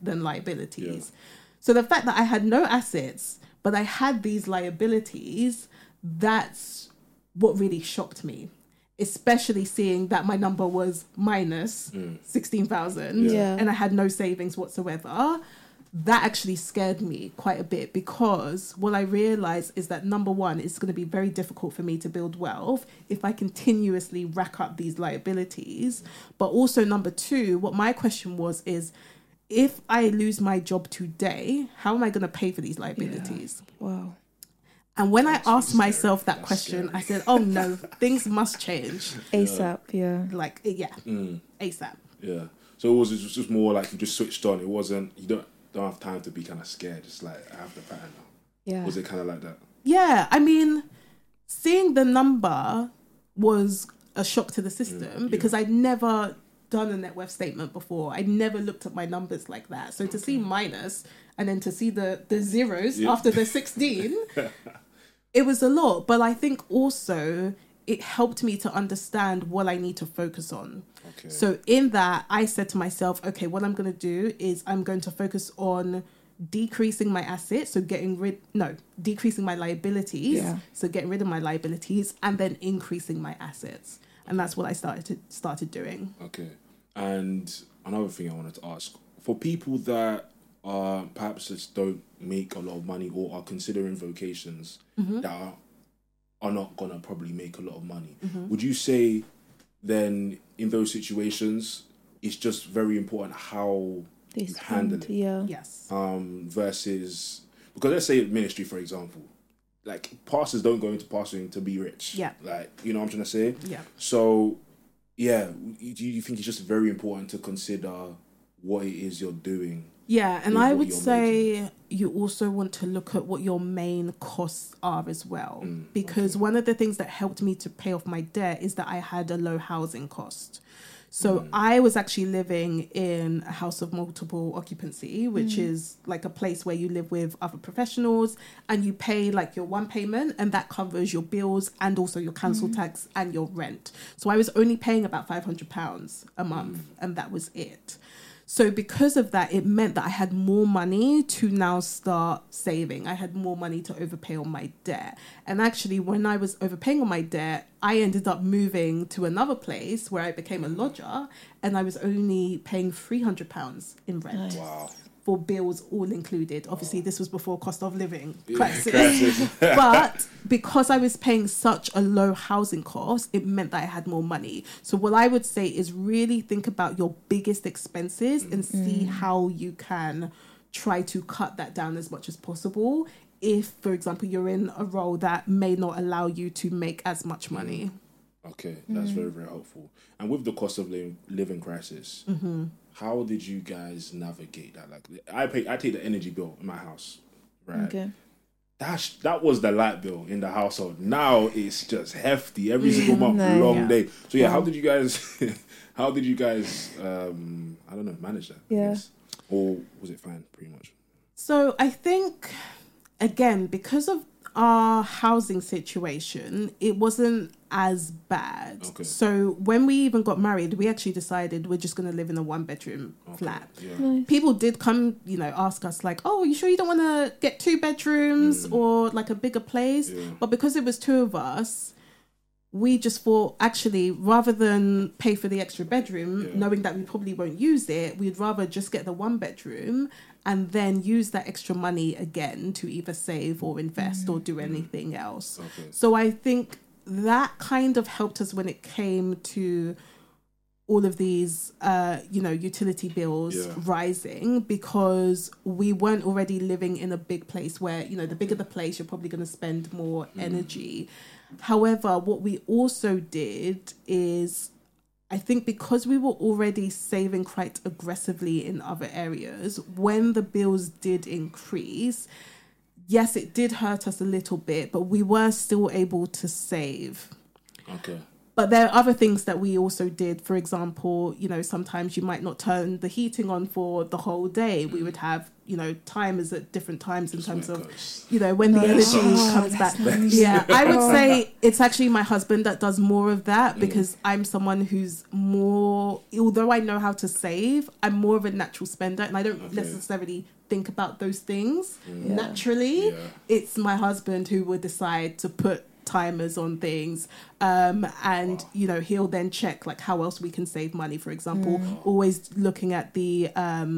than liabilities. So the fact that I had no assets, but I had these liabilities, that's what really shocked me. Especially seeing that my number was minus mm. 16,000 Yeah. and I had no savings whatsoever that actually scared me quite a bit because what I realized is that number one, it's going to be very difficult for me to build wealth if I continuously rack up these liabilities. But also, number two, what my question was is if I lose my job today, how am I going to pay for these liabilities? wow. And when I asked scary. myself that That's question, scary. I said, oh no, *laughs* things must change. ASAP. Yeah. Like, yeah, Mm. ASAP. Yeah. So it was just, just more like you just switched on. It wasn't you don't don't have time to be kind of scared. It's like I have the pattern now. Yeah. Was it kind of like that? Yeah, I mean, seeing the number was a shock to the system Mm, yeah. because I'd never done a net worth statement before. I'd never looked at my numbers like that. So to see minus and then to see the the zeros Yeah. after the *laughs* 16, *laughs* it was a lot. But I think also it helped me to understand what I need to focus on. Okay. So in that, I said to myself, okay, what I'm going to do is I'm going to focus on decreasing my assets, so getting rid no, decreasing my liabilities, Yeah. so getting rid of my liabilities, and then increasing my assets, and that's what I started to, started doing. Okay. And another thing I wanted to ask for people that uh, perhaps just don't make a lot of money or are considering vocations Mm-hmm. that are, are not gonna probably make a lot of money, would you say then in those situations it's just very important how They you handle it. yeah. Yes. um, versus because let's say ministry for example, like pastors don't go into pastoring to be rich. Yeah. Like you know what I'm trying to say. Yeah. So yeah, do you think it's just very important to consider what it is you're doing? Yeah, and I would say you also want to look at what your main costs are as well. because one of the things that helped me to pay off my debt is that I had a low housing cost. So I was actually living in a house of multiple occupancy, which is like a place where you live with other professionals and you pay like your one payment and that covers your bills and also your council tax and your rent. So I was only paying about 500 pounds a month and that was it. So because of that, it meant that I had more money to now start saving. I had more money to overpay on my debt. And actually, when I was overpaying on my debt, I ended up moving to another place where I became a lodger, and I was only paying three hundred pounds in rent Wow. For bills all included. Obviously, this was before cost of living Yeah, crisis. crisis. *laughs* *laughs* but because I was paying such a low housing cost, it meant that I had more money. So what I would say is really think about your biggest expenses and mm. see mm. how you can try to cut that down as much as possible. If, for example, you're in a role that may not allow you to make as much money. Okay, that's very mm. very helpful. And with the cost of living, living crisis, mm-hmm. How did you guys navigate that? Like, I pay, I take the energy bill in my house, right? Okay. That that was the light bill in the household. Now it's just hefty every single month, No. long Yeah. day. So yeah, how did you guys? *laughs* how did you guys? Um, I don't know, manage that. I Yeah. Or was it fine? Pretty much. So I think, again, because of our housing situation, it wasn't as bad. Okay. So when we even got married, we actually decided we're just going to live in a one bedroom flat. Yeah. Nice. People did come, you know, ask us like, "Oh, you sure you don't want to get two bedrooms or like a bigger place?" Mm. Yeah. But because it was two of us, we just thought actually rather than pay for the extra bedroom, Yeah. knowing that we probably won't use it, we'd rather just get the one bedroom and then use that extra money again to either save or invest or do anything else. Okay. So I think that kind of helped us when it came to all of these uh you know utility bills Yeah. rising because we weren't already living in a big place where you know the bigger the place you're probably going to spend more Mm. energy however what we also did is I think because we were already saving quite aggressively in other areas, when the bills did increase, yes, it did hurt us a little bit, but we were still able to save. Okay. But there are other things that we also did. For example, you know, sometimes you might not turn the heating on for the whole day. We would have, you know, timers at different times in terms Where it of goes. you know when the Nice. energy Oh, comes back nice. yeah i would Oh. *laughs* say it's actually my husband that does more of Mm. that because i'm someone who's more although i know how to save i'm more of a natural spender and i don't Okay. necessarily think about those things Yeah. naturally Yeah. it's my husband who would decide to put timers on things um and you know he'll then check like how else we can save money for example. Always looking at the um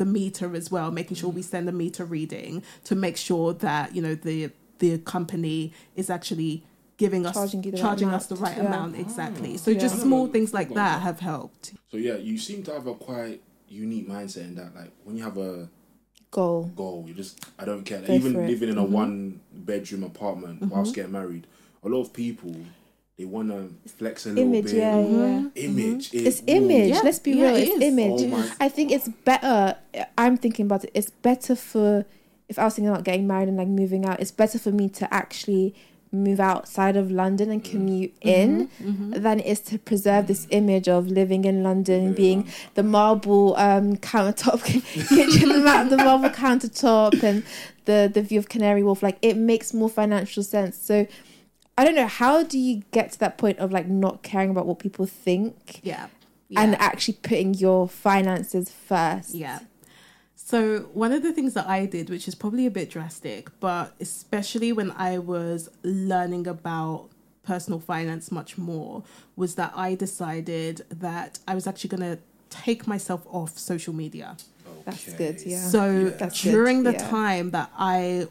the meter as well making sure we send a meter reading to make sure that you know the the company is actually giving us Charging you right charging us the right Yeah. amount exactly. So Yeah. just small things like that have helped. So yeah, you seem to have a quite unique mindset in that, like when you have a Goal. goal, you just I don't care. Go even living in a Mm-hmm. one bedroom apartment mm-hmm. whilst getting married, a lot of people they want to flex a little Image, bit. yeah, yeah. Mm-hmm. Image. It- It's image. Yeah, Let's be yeah, real. it It's is. image. Oh I think it's better. I'm thinking about it. It's better for if I was thinking about getting married and like moving out. It's better for me to actually move outside of London and mm-hmm. commute in mm-hmm. Mm-hmm. than it is to preserve this image of living in London, Yeah. being the marble um, countertop *laughs* kitchen, the marble countertop, and the the view of Canary Wharf. Like it makes more financial sense. So. I don't know. How do you get to that point of like not caring about what people think? yeah, and actually putting your finances first. Yeah. So one of the things that I did, which is probably a bit drastic, but especially when I was learning about personal finance much more, was that I decided that I was actually going to take myself off social media. That's good, yeah. So That's during good, the yeah. time that I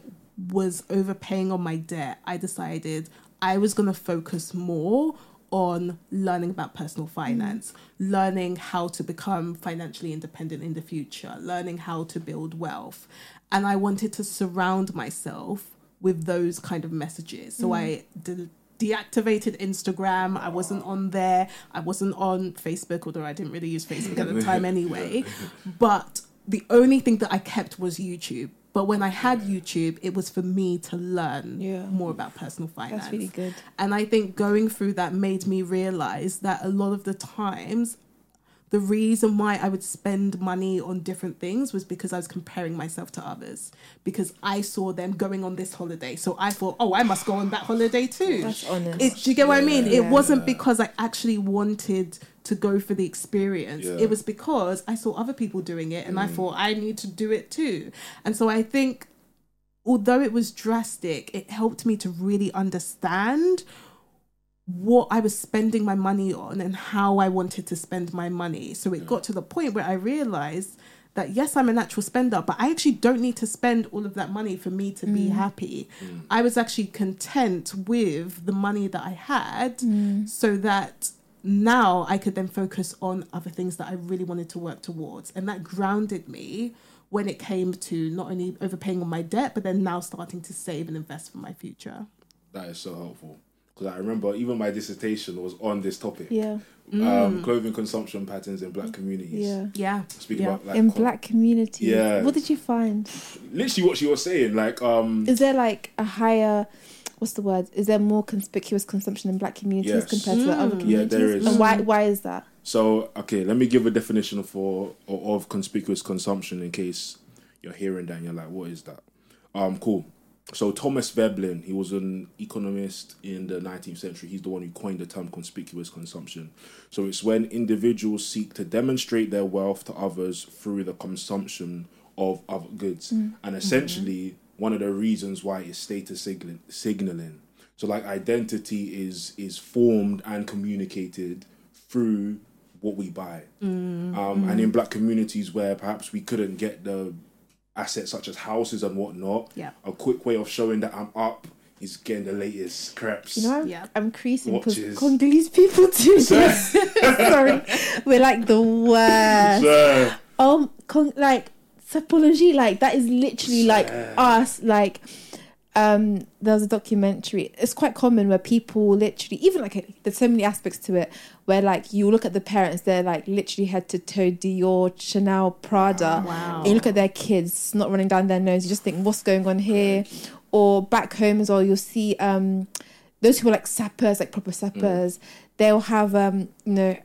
was overpaying on my debt, I decided I was going to focus more on learning about personal finance, learning how to become financially independent in the future, learning how to build wealth. And I wanted to surround myself with those kind of messages. So I mm. de- deactivated Instagram. I wasn't on there. I wasn't on Facebook, although I didn't really use Facebook at the *laughs* time anyway. But the only thing that I kept was YouTube. But when I had YouTube, it was for me to learn Yeah. more about personal finance. That's really good. And I think going through that made me realize that a lot of the times, the reason why I would spend money on different things was because I was comparing myself to others. Because I saw them going on this holiday. So I thought, oh, I must go on that holiday too. That's honest. It, do you get what I mean? It wasn't because I actually wanted to go for the experience. Yeah. It was because I saw other people doing it and I mm. thought I need to do it too. And so I think although it was drastic, it helped me to really understand what I was spending my money on and how I wanted to spend my money. So it got to the point where I realized that yes, I'm a natural spender, but I actually don't need to spend all of that money for me to be mm. happy. Mm. I was actually content with the money that I had mm. so that now I could then focus on other things that I really wanted to work towards. And that grounded me when it came to not only overpaying on my debt, but then now starting to save and invest for my future. That is so helpful because I remember even my dissertation was on this topic. Yeah. Um, clothing consumption patterns in black communities. Yeah. Yeah. Speaking yeah. about like In con- black communities. Yeah. What did you find? literally what she was saying, like um Is there like a higher what's the word? Is there more conspicuous consumption in black communities Yes. compared to the other Mm. communities? Yeah, there is. And why why is that? So okay, let me give a definition for of conspicuous consumption in case you're hearing that and you're like, what is that? Um, cool. So Thomas Veblen, he was an economist in the 19th century. He's the one who coined the term conspicuous consumption. So it's when individuals seek to demonstrate their wealth to others through the consumption of other goods, mm. and mm-hmm. essentially one of the reasons why is status signaling. signaling. So like identity is is formed and communicated through what we buy. Mm-hmm. Um, and in black communities where perhaps we couldn't get the assets such as houses and whatnot, Yeah. a quick way of showing that I'm up is getting the latest crepes. You know, I'm, Yeah. I'm creasing because Watches. Congolese people do this. *laughs* Sorry, we're like the worst. Sir. Um, con- like sapology, like that is literally like us. Like, um, there was a documentary. It's quite common where people literally, even like there's so many aspects to it, where like you look at the parents, they're like literally head to toe Dior, Chanel, Prada. Wow. And you look at their kids not running down their nose. You just think, what's going on here? Or back home as well, you'll see um those who are like sappers, like proper sappers. They'll have um you know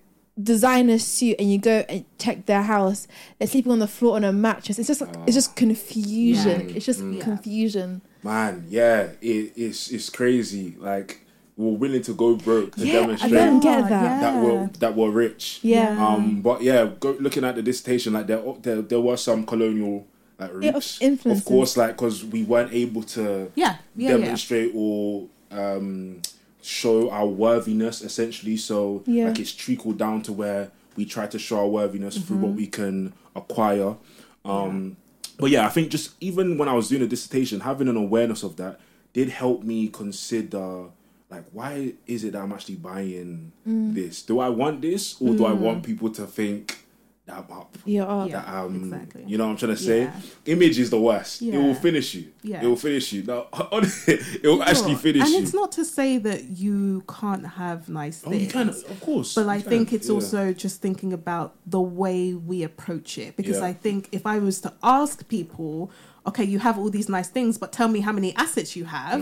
designer suit and you go and check their house they're sleeping on the floor on a mattress it's just like it's just confusion Yeah. it's just Yeah. confusion Man, yeah, it, it's it's crazy. Like we're willing to go broke to Yeah, I demonstrate don't get Oh, that. that we're that we're rich. yeah Um, but yeah, go, looking at the dissertation, like there, there there was some colonial like Yeah, of roots, influences. of course, like because we weren't able to Yeah. Yeah. Yeah. demonstrate or um show our worthiness essentially. So Yeah. like it's trickled down to where we try to show our worthiness through what we can acquire. Um, but yeah, I think just even when I was doing a dissertation, having an awareness of that did help me consider like why is it that I'm actually buying mm. this? Do I want this or do I want mm. people to think that I'm up? you're up Yeah. That um, exactly. you know what I'm trying to say. Yeah. Image is the worst. It will finish you. Yeah. It will finish you. No, *laughs* it will actually finish and you. And it's not to say that you can't have nice oh, things. you can, of course. But I can, think it's yeah. also just thinking about the way we approach it. Because Yeah. I think if I was to ask people, okay, you have all these nice things, but tell me how many assets you have,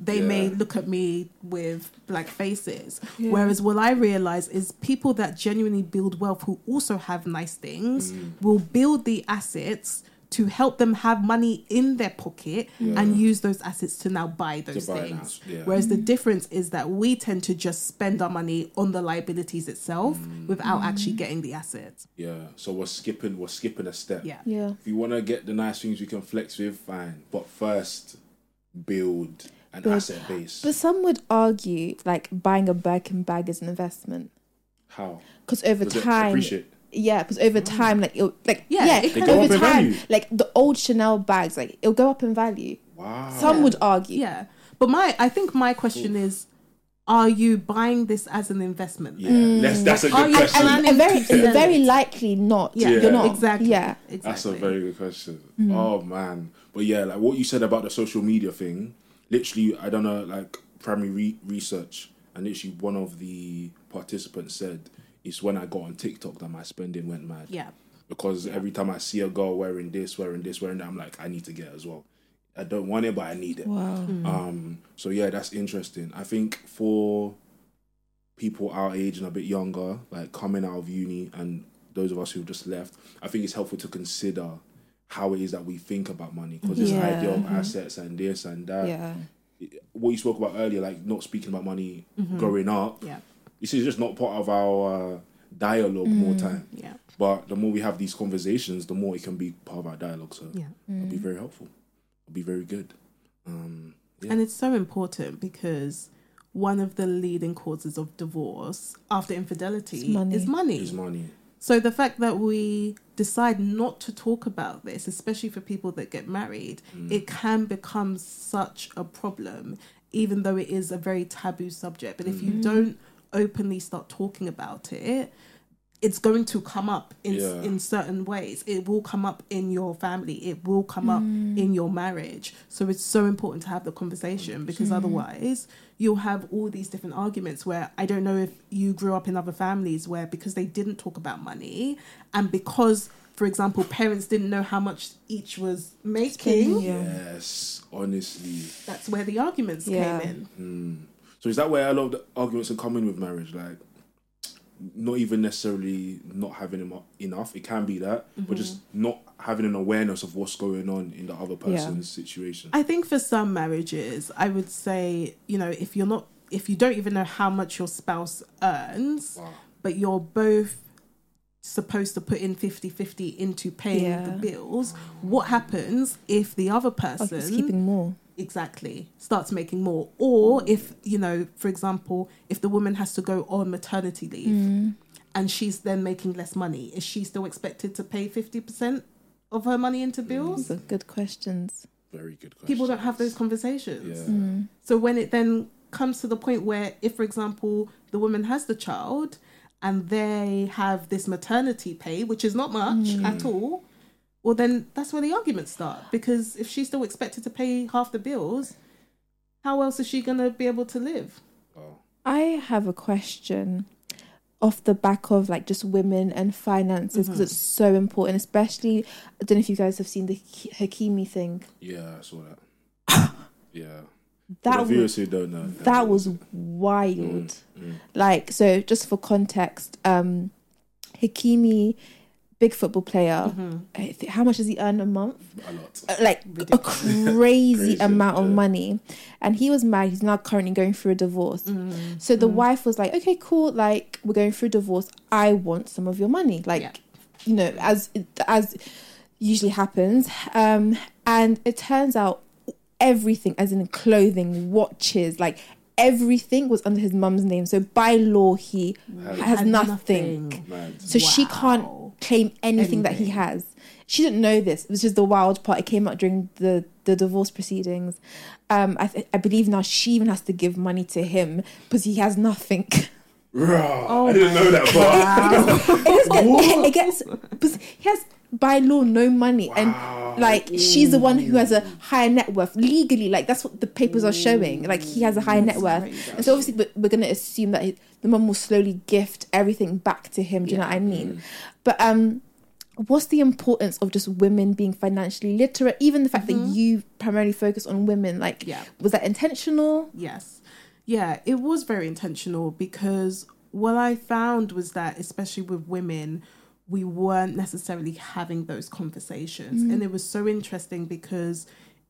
they may Mm, look at me with blank faces. Whereas what I realize is people that genuinely build wealth who also have nice things Mm. will build the assets to help them have money in their pocket and use those assets to now buy those buy things. yeah. Whereas the difference is that we tend to just spend our money on the liabilities itself Mm. without actually getting the assets. Yeah. So we're skipping. We're skipping a step. Yeah. yeah If you want to get the nice things we can flex with, fine. But first, build an Build. asset base. but some would argue like buying a Birkin bag is an investment How? because over Does it time appreciate? Yeah because over time like it'll, like Yeah, yeah, it over time value. like the old chanel bags like it'll go up in value Wow. some would argue Yeah. But my I think my question is are you buying this as an investment? Yeah, let's, that's a good you question. planning and very, to sell very likely not. Yeah, You're not exactly. Yeah. exactly. That's a very good question. Mm. Oh man, but yeah, like what you said about the social media thing. Literally, I don't know, like primary re- research, and literally one of the participants said it's when I got on TikTok that my spending went mad. yeah. because every time I see a girl wearing this, wearing this, wearing that, I'm like, I need to get it as well. I don't want it, but I need it. Wow. Hmm. Um, so yeah, that's interesting. I think for people our age and a bit younger, like coming out of uni, and those of us who've just left, I think it's helpful to consider how it is that we think about money because this Yeah. idea of mm-hmm. assets and this and that. Yeah. What you spoke about earlier, like not speaking about money mm-hmm. growing up, Yeah. This is just not part of our uh, dialogue more time. Yeah. But the more we have these conversations, the more it can be part of our dialogue. So Yeah. it'll be very helpful. It'll be very good. Um, yeah. And it's so important because one of the leading causes of divorce after infidelity money. is money. Is money. So the fact that we decide not to talk about this, especially for people that get married, it can become such a problem, even though it is a very taboo subject. But if you don't openly start talking about it, it's going to come up in Yeah. in certain ways. It will come up in your family. It will come up in your marriage. So it's so important to have the conversation because otherwise you'll have all these different arguments where I don't know if you grew up in other families where because they didn't talk about money and because for example parents didn't know how much each was making Yeah. Yes, honestly. that's where the arguments Yeah. came in. Hmm. So is that where a lot of the arguments are coming with marriage? Like, not even necessarily not having enough. It can be that, but just mm-hmm. not having an awareness of what's going on in the other person's situation. I think for some marriages, I would say, you know, if you're not, if you don't even know how much your spouse earns, Wow. but you're both supposed to put in 50 50 into paying Yeah. the bills, what happens if the other Oh, person he's keeping more. Exactly starts making more? Or if, you know, for example, if the woman has to go on maternity leave Mm. and she's then making less money, is she still expected to pay 50% of her money into bills? Those are good questions. Very good question. People don't have those conversations. Yeah. Mm. So when it then comes to the point where, if for example, the woman has the child and they have this maternity pay, which is not much at all, well, then that's where the arguments start. Because if she's still expected to pay half the bills, how else is she going to be able to live? I have a question off the back of like just women and finances because it's so important, especially. I don't know if you guys have seen the Hak- Hakimi thing. Yeah, I saw that. *laughs* yeah. That was viewers who don't know, that was wild. Mm, Like so, just for context, um, Hakimi, big football player. Mm-hmm. How much does he earn a month? a lot. Uh, Like a crazy, Crazy, amount of money, and he was married. He's now currently going through a divorce. Mm-hmm. So the wife was like, "Okay, cool. Like we're going through a divorce. I want some of your money. Like, Yeah. you know, as as usually happens. Um, and it turns out everything, as in clothing, watches, like everything, was under his mum's name. So by law, he Had has Had nothing. Mad. So she can't Wow. Claim anything, that he has. She didn't know this. It was just the wild part. It came out during the the divorce proceedings. Um, I th- I believe now she even has to give money to him because he has nothing. *laughs* Rah, Oh I didn't know that part. *laughs* it, gets, it gets because he has by law no money. And like she's the one who has a higher net worth legally. Like that's what the papers are showing. Like he has a higher net worth. and so obviously we're, we're going to assume that he, the mum will slowly gift everything back to him. Do you know what i mean? But um what's the importance of just women being financially literate? Even the fact that you primarily focus on women like Yeah. was that intentional? Yes. Yeah, it was very intentional because what I found was that, especially with women, we weren't necessarily having those conversations. And mm. it was so interesting because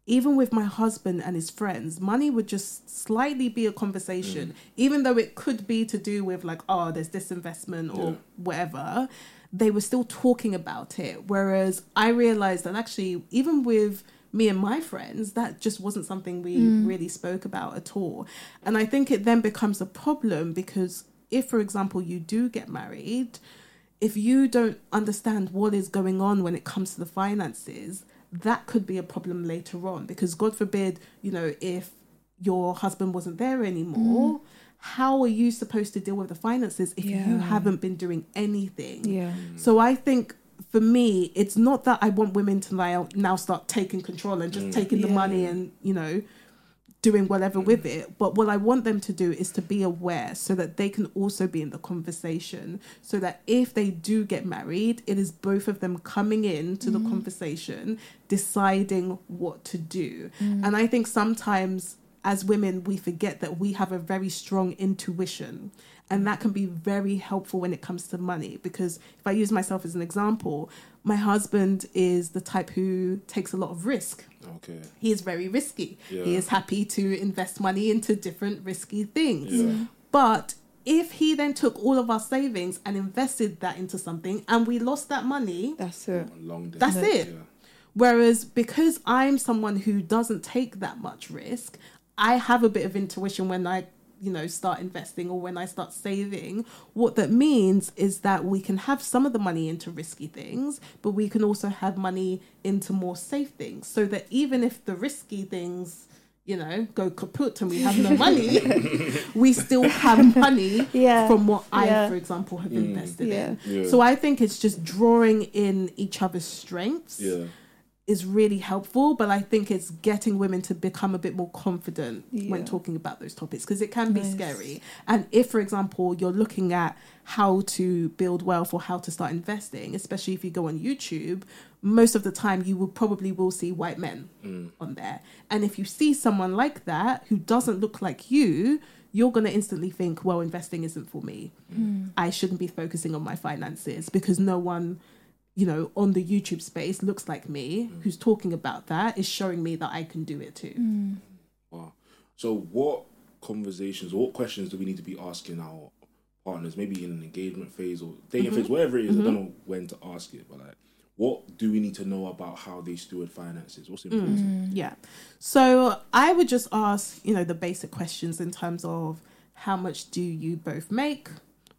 even with my husband and his friends, money would just slightly be a conversation, mm. even though it could be to do with, like, oh, there's this investment or Yeah. whatever. They were still talking about it. Whereas I realized that actually, even with me and my friends, that just wasn't something we mm. really spoke about at all. And I think it then becomes a problem because if, for example, you do get married, if you don't understand what is going on when it comes to the finances, that could be a problem later on. Because God forbid, you know, if your husband wasn't there anymore, mm. how are you supposed to deal with the finances if you haven't been doing anything? Yeah. So I think for me, it's not that I want women to now now start taking control and just mm. taking the Yeah. money and you know doing whatever with mm. it. But what I want them to do is to be aware so that they can also be in the conversation. So that if they do get married, it is both of them coming in to the mm. conversation, deciding what to do. Mm. And I think sometimes as women, we forget that we have a very strong intuition. And that can be very helpful when it comes to money. Because if I use myself as an example, my husband is the type who takes a lot of risk Okay. he is very risky. Yeah. He is happy to invest money into different risky things. Yeah. But if he then took all of our savings and invested that into something and we lost that money, That's it. Long day. That's it. Yeah. whereas because I'm someone who doesn't take that much risk, I have a bit of intuition when I you know start investing or when I start saving what that means is that we can have some of the money into risky things but we can also have money into more safe things so that even if the risky things you know go kaput and we have no *laughs* money we still have *laughs* money Yeah. from what I Yeah. for example have mm. invested Yeah. in Yeah. so I think it's just drawing in each other's strengths Yeah. Is really helpful, but I think it's getting women to become a bit more confident when talking about those topics because it can be Nice. scary. And if, for example, you're looking at how to build wealth or how to start investing, especially if you go on YouTube, most of the time you will probably will see white men mm. on there. And if you see someone like that who doesn't look like you, you're going to instantly think, well, investing isn't for me. Mm. I shouldn't be focusing on my finances because no one you know, on the YouTube space looks like me, mm. who's talking about that, is showing me that I can do it too. Mm. Wow. So, what conversations, what questions do we need to be asking our partners? Maybe in an engagement phase or dating mm-hmm. phase, whatever it is. I mm-hmm. don't know when to ask it, but like, what do we need to know about how they steward finances? What's mm. important? Yeah. So I would just ask, you know, the basic questions in terms of how much do you both make?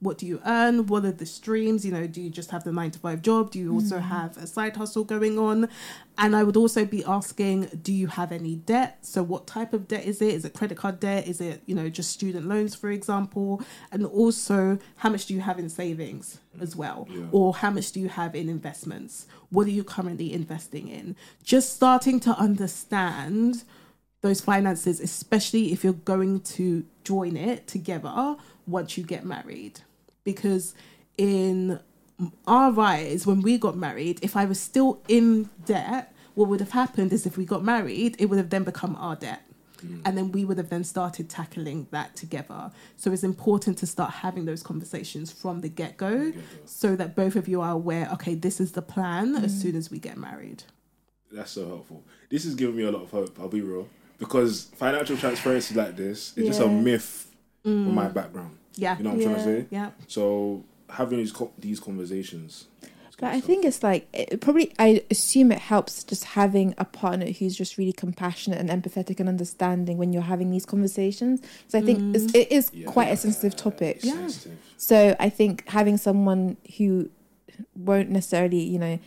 What do you earn? What are the streams? You know, do you just have the nine to five job? Do you also mm-hmm. have a side hustle going on? And I would also be asking, do you have any debt? So, what type of debt is it? Is it credit card debt? Is it, you know, just student loans, for example? And also, how much do you have in savings as well? Yeah. Or how much do you have in investments? What are you currently investing in? Just starting to understand those finances, especially if you're going to join it together once you get married. Because in our eyes, when we got married, if I was still in debt, what would have happened is if we got married, it would have then become our debt. Mm. And then we would have then started tackling that together. So it's important to start having those conversations from the get go so that both of you are aware okay, this is the plan as mm. soon as we get married. That's so helpful. This is giving me a lot of hope. I'll be real because financial transparency like this is just a Yeah. myth from my mm. background. Yeah. You know what I'm trying to say? Yeah. So having these co- these conversations. But I stuff. think it's like it probably. I assume it helps just having a partner who's just really compassionate and empathetic and understanding when you're having these conversations. Because I think mm. it's, it is Yeah. quite a sensitive topic. It's Yeah. sensitive. So I think having someone who won't necessarily, you know,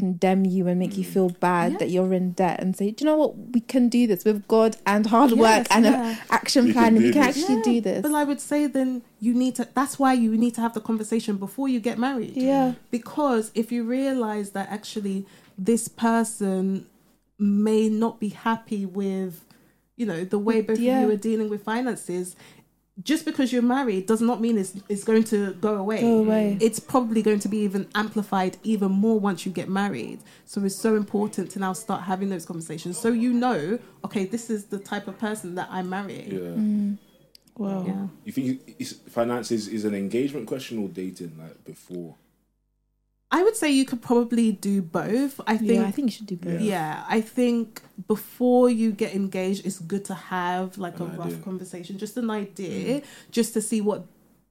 condemn you and make you mm. feel bad Yeah. that you're in debt and say, do you know what? We can do this with God and hard Yes, work and yeah. an action We can plan. do we can this. actually Yeah, do this. But I would say then you need to. That's why you need to have the conversation before you get married. yeah. Because if you realize that actually this person may not be happy with, you know, the way both Yeah. of you are dealing with finances, just because you're married does not mean it's, it's going to go away. Go away. It's probably going to be even amplified even more once you get married. So it's so important to now start having those conversations so you know, okay, this is the type of person that I'm marrying. Yeah. Mm. Wow. Yeah. You think is, finances is an engagement question or dating like before? I would say you could probably do both. I think yeah, I think you should do both. Yeah, I think before you get engaged, it's good to have like a An rough idea. conversation, just an idea, just to see what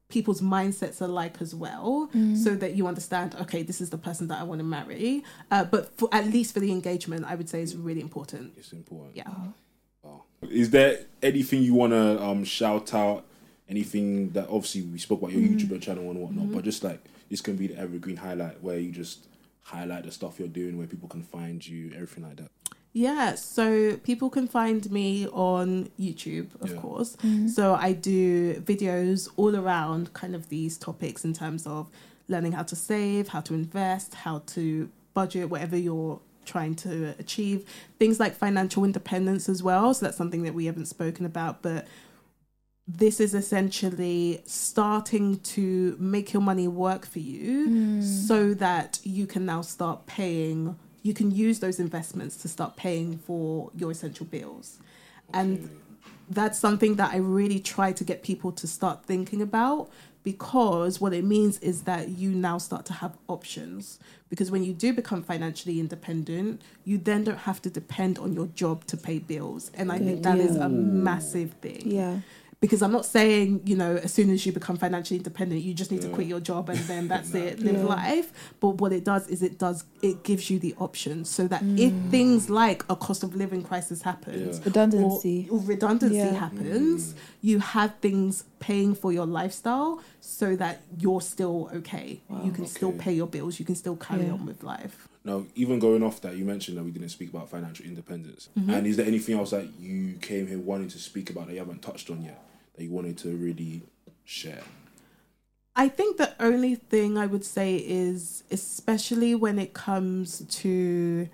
people's mindsets are like as well, Mm. so that you understand. Okay, this is the person that I want to marry. Uh, but for at least for the engagement, I would say is really important. It's important. Yeah. Wow. Is there anything you want to um, shout out? Anything that obviously we spoke about your YouTube channel and whatnot, but just like this can be the evergreen highlight where you just highlight the stuff you're doing, where people can find you, everything like that. Yeah, so people can find me on YouTube, of Yeah. course. Mm. So I do videos all around kind of these topics in terms of learning how to save, how to invest, how to budget, whatever you're trying to achieve. Things like financial independence as well. So that's something that we haven't spoken about, but this is essentially starting to make your money work for you Mm. so that you can now start paying you can use those investments to start paying for your essential bills. And that's something that i really try to get people to start thinking about because what it means is that you now start to have options. Because when you do become financially independent you then don't have to depend on your job to pay bills. And i think that is a massive thing. Yeah. Because I'm not saying, you know, as soon as you become financially independent, you just need to quit your job and then *laughs* that's it, live Yeah. life. But what it does is it does it gives you the option so that Mm. if things like a cost of living crisis happens Yeah. Redundancy. or, or redundancy Yeah. happens, you have things paying for your lifestyle so that you're still okay. You can still pay your bills, you can still carry Yeah. on with life. Now, even going off that, you mentioned that we didn't speak about financial independence. Mm-hmm. And is there anything else that you came here wanting to speak about that you haven't touched on yet that you wanted to really share? I think the only thing I would say is, especially when it comes to,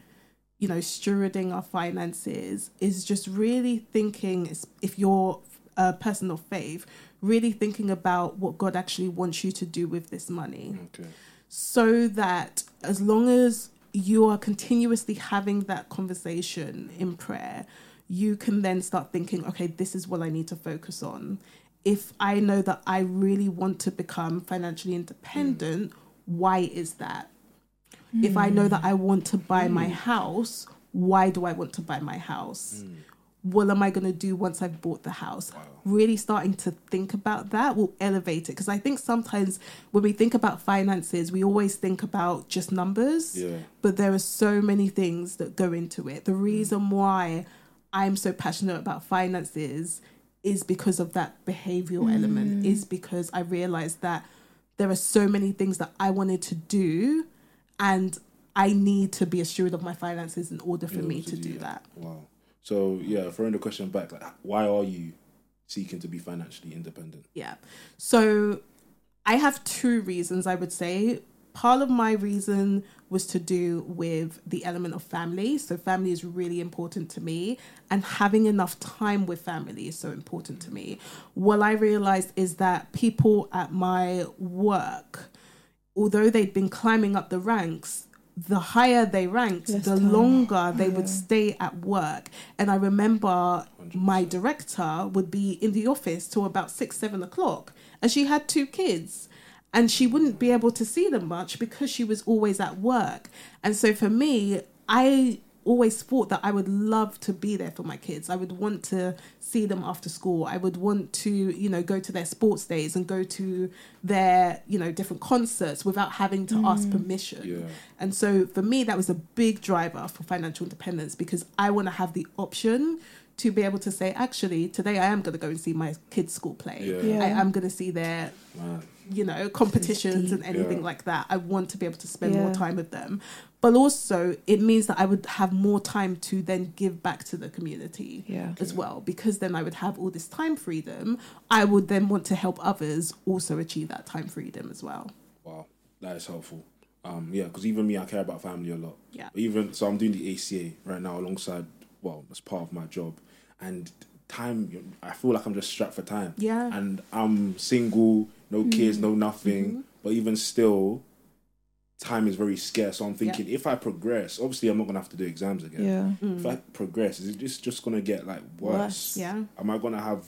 you know, stewarding our finances, is just really thinking if you're a person of faith, really thinking about what God actually wants you to do with this money Okay. so that as long as you are continuously having that conversation in prayer, you can then start thinking, okay, this is what I need to focus on. If I know that I really want to become financially hmm. independent, why is that? If I know hmm. that I want to buy my hmm. house, why do I want to buy my house? What am I going to do once I've bought the house? Really starting to think about that will elevate it. Because I think sometimes when we think about finances, we always think about just numbers Yeah. but there are so many things that go into it. The reason why I'm so passionate about finances is because of that behavioral element, mm. is because I realized that there are so many things that I wanted to do and I need to be assured of my finances in order for In me to do that. Wow. So, yeah, throwing the question back, like, why are you seeking to be financially independent? Yeah. So I have two reasons I would say. Part of my reason was to do with the element of family. So family is really important to me and having enough time with family is so important to me. What I realized is that people at my work although they'd been climbing up the ranks, the higher they ranked, Less the time. longer they would stay at work. And I remember my director would be in the office till about six, seven o'clock, and she had two kids. And she wouldn't be able to see them much because she was always at work. And so for me, I always thought that I would love to be there for my kids. I would want to see them after school. I would want to, you know, go to their sports days and go to their, you know, different concerts without having to ask mm. permission. Yeah. And so for me, that was a big driver for financial independence because I want to have the option to be able to say, actually, today I am going to go and see my kids' school play. Yeah. Yeah. I am going to see their Man. You know, competitions and anything Yeah. like that. I want to be able to spend more time with them. But also, it means that I would have more time to then give back to the community Yeah. as well, because then I would have all this time freedom. I would then want to help others also achieve that time freedom as well. Wow, that is helpful. Um, yeah, because even me, I care about family a lot. Yeah. Even so, I'm doing the ACA right now alongside, well, as part of my job, and time. I feel like I'm just strapped for time. Yeah. And I'm single, no kids, no nothing. But even still, time is very scarce. So I'm thinking, if I progress, obviously I'm not gonna have to do exams again. Yeah. If I progress, is it just just gonna get like worse? Worse. Yeah. Am I gonna have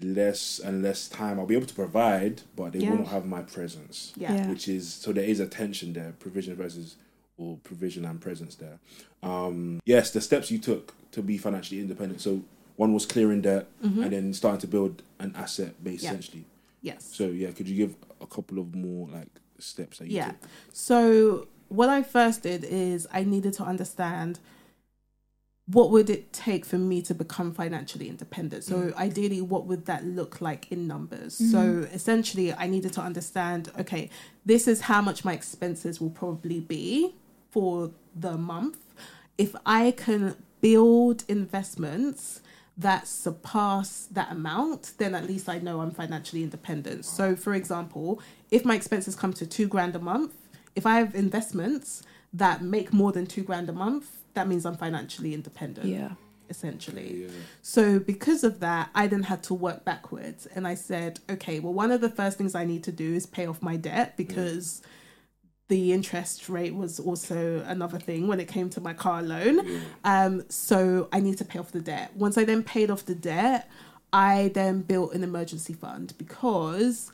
less and less time? I'll be able to provide, but they Yeah. will not have my presence Yeah. Yeah. which is so there is a tension there provision versus or provision and presence there um yes the steps you took to be financially independent so one was clearing debt and then starting to build an asset base Mm-hmm. Yeah. essentially Yes. so yeah could you give a couple of more like steps that you Yeah. took So what I first did is I needed to understand what would it take for me to become financially independent. So mm. ideally what would that look like in numbers? Mm-hmm. So essentially I needed to understand okay, this is how much my expenses will probably be for the month. if I can build investments that surpass that amount, then at least I know I'm financially independent. So, for example, if my expenses come to two grand a month, if I have investments that make more than two grand a month, that means I'm financially independent. Yeah. Essentially. Yeah. So because of that, I then had to work backwards and I said, okay, well one of the first things I need to do is pay off my debt because the interest rate was also another thing when it came to my car loan. Um so I need to pay off the debt. Once I then paid off the debt, I then built an emergency fund because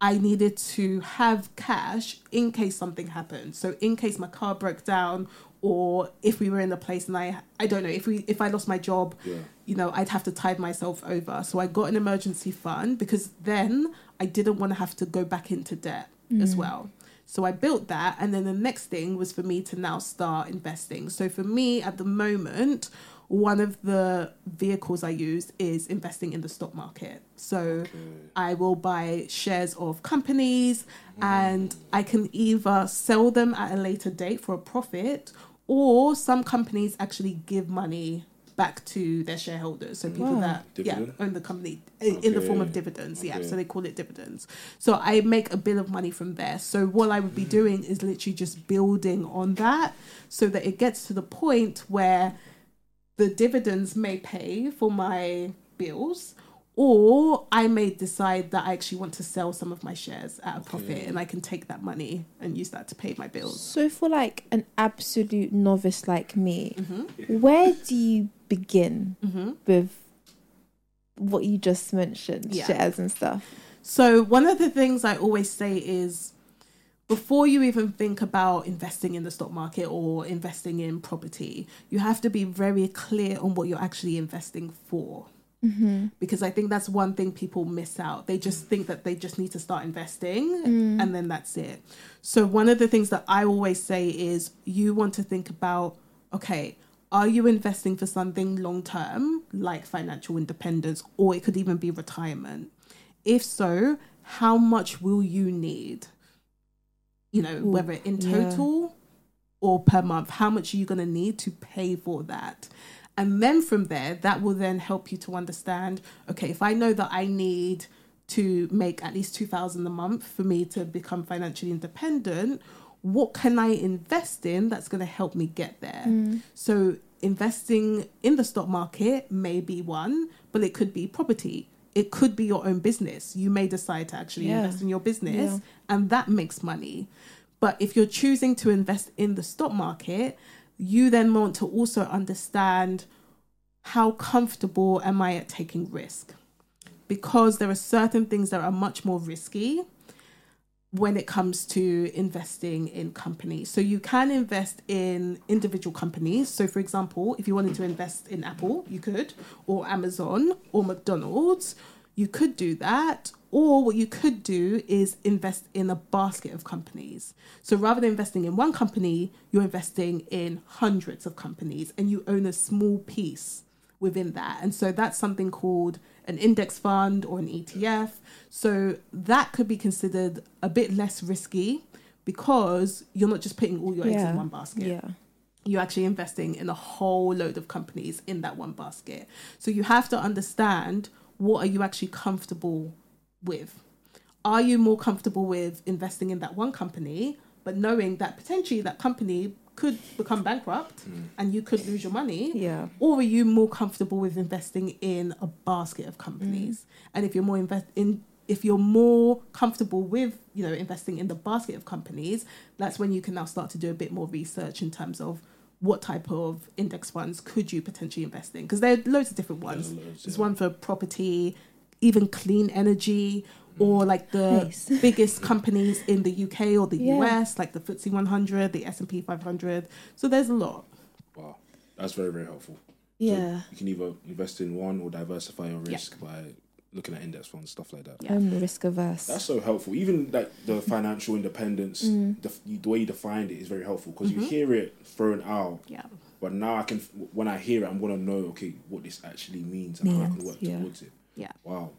I needed to have cash in case something happened. So in case my car broke down or if we were in a place and I I don't know if we if I lost my job, Yeah. you know, I'd have to tide myself over. So I got an emergency fund because then I didn't want to have to go back into debt as well. So I built that and then the next thing was for me to now start investing. So for me at the moment, one of the vehicles I use is investing in the stock market. So I will buy shares of companies mm. and I can either sell them at a later date for a profit or some companies actually give money back to their shareholders. So people Wow. that Dividend? yeah, own the company in, in the form of Okay. dividends. Yeah, so they call it dividends. So I make a bit of money from there. So what I would be doing is literally just building on that so that it gets to the point where the dividends may pay for my bills or I may decide that I actually want to sell some of my shares at a profit and I can take that money and use that to pay my bills. So for like an absolute novice like me, Mm-hmm. where do you begin mm-hmm. with what you just mentioned, Yeah. shares and stuff? So one of the things I always say is before you even think about investing in the stock market or investing in property, you have to be very clear on what you're actually investing for. Mm-hmm. Because I think that's one thing people miss out. They just think that they just need to start investing mm. and then that's it. So, one of the things that I always say is you want to think about okay, are you investing for something long term, like financial independence, or it could even be retirement? If so, how much will you need? You know, whether in yeah. total or per month, how much are you going to need to pay for that? And then from there, that will then help you to understand okay, if I know that I need to make at least 2000 a month for me to become financially independent, what can I invest in that's going to help me get there? Mm. So, investing in the stock market may be one, but it could be property. It could be your own business. You may decide to actually Yeah. invest in your business, Yeah. and that makes money. But if you're choosing to invest in the stock market, you then want to also understand how comfortable am I at taking risk? Because there are certain things that are much more risky when it comes to investing in companies. So you can invest in individual companies. So for example, if you wanted to invest in Apple, you could, or Amazon or McDonald's, you could do that. Or what you could do is invest in a basket of companies. So rather than investing in one company, you're investing in hundreds of companies and you own a small piece within that. And so that's something called an index fund or an ETF. So that could be considered a bit less risky because you're not just putting all your eggs in one basket Yeah. you're actually investing in a whole load of companies in that one basket. So you have to understand what are you actually comfortable with. Are you more comfortable with investing in that one company, but knowing that potentially that company could become bankrupt hmm. and you could lose your money? Yeah. Or are you more comfortable with investing in a basket of companies? Mm. And if you're more invest in if you're more comfortable with you know investing in the basket of companies, that's when you can now start to do a bit more research in terms of what type of index funds could you potentially invest in because there are loads of different ones. loads, There's yeah. one for property, even clean energy, or like the Nice. *laughs* biggest companies in the UK or the Yeah. US, like the FTSE 100, the S and P 500. So there's a lot. Wow, that's very very helpful. So Yeah. you can either invest in one or diversify your risk by looking at index funds, stuff like that. Yeah. I'm risk averse. That's so helpful. Even like the financial independence, Mm. the, the way you defined it is very helpful because Mm-hmm. you hear it thrown out, Yeah. but now I can when I hear it, I'm gonna know okay what this actually means and how I can work yeah. towards it. Yeah. Wow,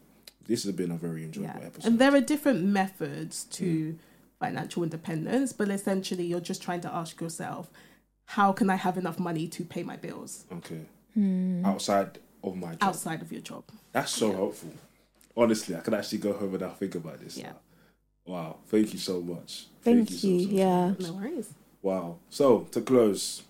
this has been a very enjoyable Yeah. episode. And there are different methods to financial independence, but essentially you're just trying to ask yourself, how can I have enough money to pay my bills Okay. Hmm. Outside of my job. outside of your job? That's so helpful. Honestly, I can actually go home and now think about this. Yeah. Wow. Thank you so much. Thank so, you. so, so Yeah. much. No worries. Wow. So to close,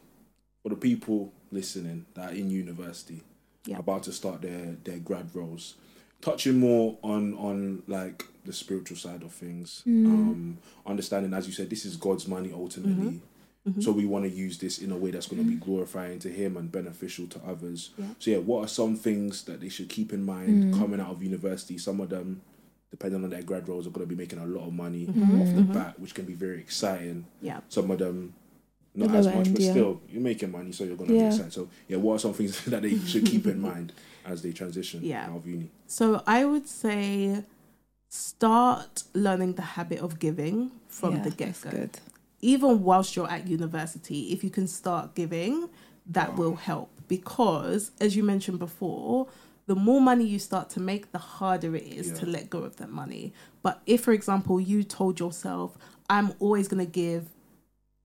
for the people listening that are in university, Yeah. about to start their their grad roles, touching more on on like the spiritual side of things, Mm. um, understanding as you said, this is God's money ultimately. Mm-hmm. So we want to use this in a way that's going to be glorifying to Him and beneficial to others. Yeah. So yeah, what are some things that they should keep in mind Mm. coming out of university? Some of them, depending on their grad roles, are going to be making a lot of money Mhm. off the Mhm. bat, which can be very exciting. Yeah. Some of them not as much, end, but yeah. still you're making money, so you're going to Yeah. be excited. So yeah, what are some things *laughs* that they should keep in *laughs* mind as they transition Yeah. out of uni? So I would say start learning the habit of giving from Yeah, the get go. Even whilst you're at university, if you can start giving, that will help because, as you mentioned before, the more money you start to make, the harder it is to let go of that money. But if, for example, you told yourself, I'm always going to give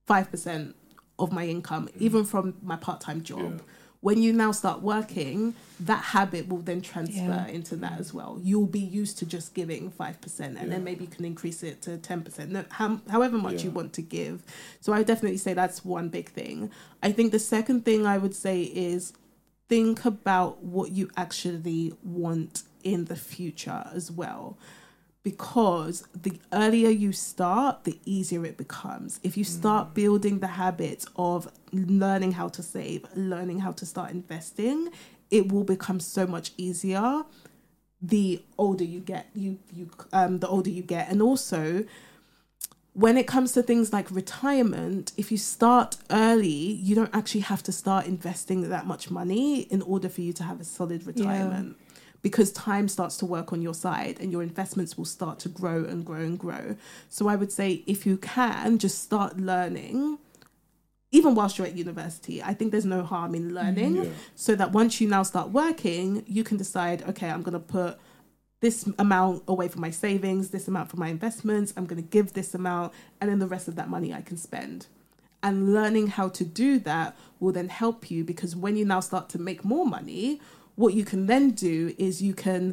5% of my income, even from my part time job. Mm. Yeah. When you now start working, that habit will then transfer Yeah. into that as well. You'll be used to just giving 5%, and Yeah. then maybe you can increase it to 10%, no, how, however much you want to give. So I would definitely say that's one big thing. I think the second thing I would say is think about what you actually want in the future as well because the earlier you start, the easier it becomes. If you start building the habits of learning how to save, learning how to start investing, it will become so much easier the older you get. You you um the older you get, and also when it comes to things like retirement, if you start early, you don't actually have to start investing that much money in order for you to have a solid retirement. Because time starts to work on your side and your investments will start to grow and grow and grow. So I would say if you can just start learning, even whilst you're at university, I think there's no harm in learning mm-hmm. Yeah. so that once you now start working, you can decide, okay, I'm going to put this amount away for my savings, this amount for my investments, I'm going to give this amount, and then the rest of that money I can spend. And learning how to do that will then help you because when you now start to make more money, what you can then do is you can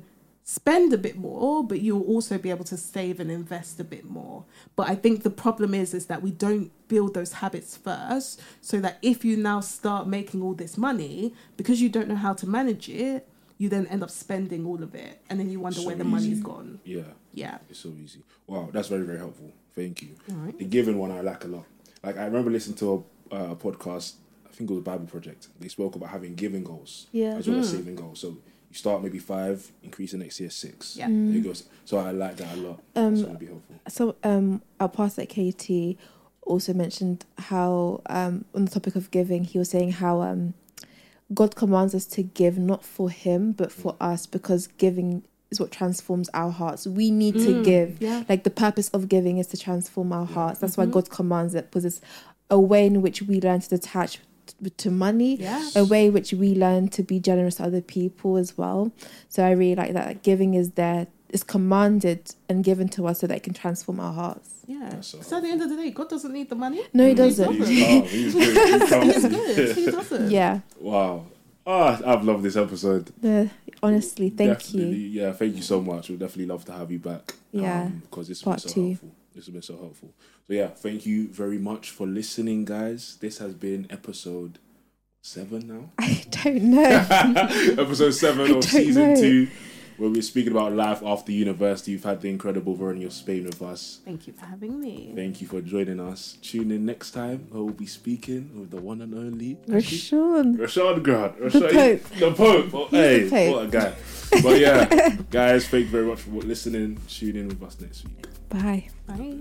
spend a bit more, but you'll also be able to save and invest a bit more. But I think the problem is is that we don't build those habits first, so that if you now start making all this money, because you don't know how to manage it, you then end up spending all of it, and then you wonder So where the easy. money's gone. Yeah, Yeah. it's so easy. Wow, that's very very helpful. Thank you. All right. The giving one I like a lot. Like I remember listening to a, uh, a podcast. I think it was Bible Project. They spoke about having giving goals Yeah. as well as saving goals. So you start maybe five, increase the next year six. Yeah. There you go. So I like that a lot. Um, That's gonna be helpful. So um our pastor at KT also mentioned how um on the topic of giving, he was saying how um God commands us to give not for him but for us because giving is what transforms our hearts. We need to Mm, give. yeah. Like the purpose of giving is to transform our hearts. That's why God commands it because it's a way in which we learn to detach t- to money Yeah. a way which we learn to be generous to other people as well. So I really like that. Giving is there, is commanded and given to us so that it can transform our hearts. Yeah. That's so So at the end of the day, God doesn't need the money. No, he doesn't. *laughs* He's good. He's He's good. He doesn't. *laughs* Yeah. Wow. Ah, I've loved this episode. The, honestly, thank Definitely, you. Yeah, thank you so much. We'd definitely love to have you back. Yeah. because this has been Part so two. helpful. This has been so helpful. So yeah, thank you very much for listening, guys. This has been episode seven now. I don't know. *laughs* episode seven I of season know. two, where we're speaking about life after university. You've had the incredible Veronia Spaine with us. Thank you for having me. Thank you for joining us. Tune in next time where we'll be speaking with the one and only Rashawn. Rashad Grant. The Rashad, Pope. The Pope. Oh, hey, the Pope. what a guy. But yeah, *laughs* guys, thank you very much for listening. Tune in with us next week. Bye. Bye.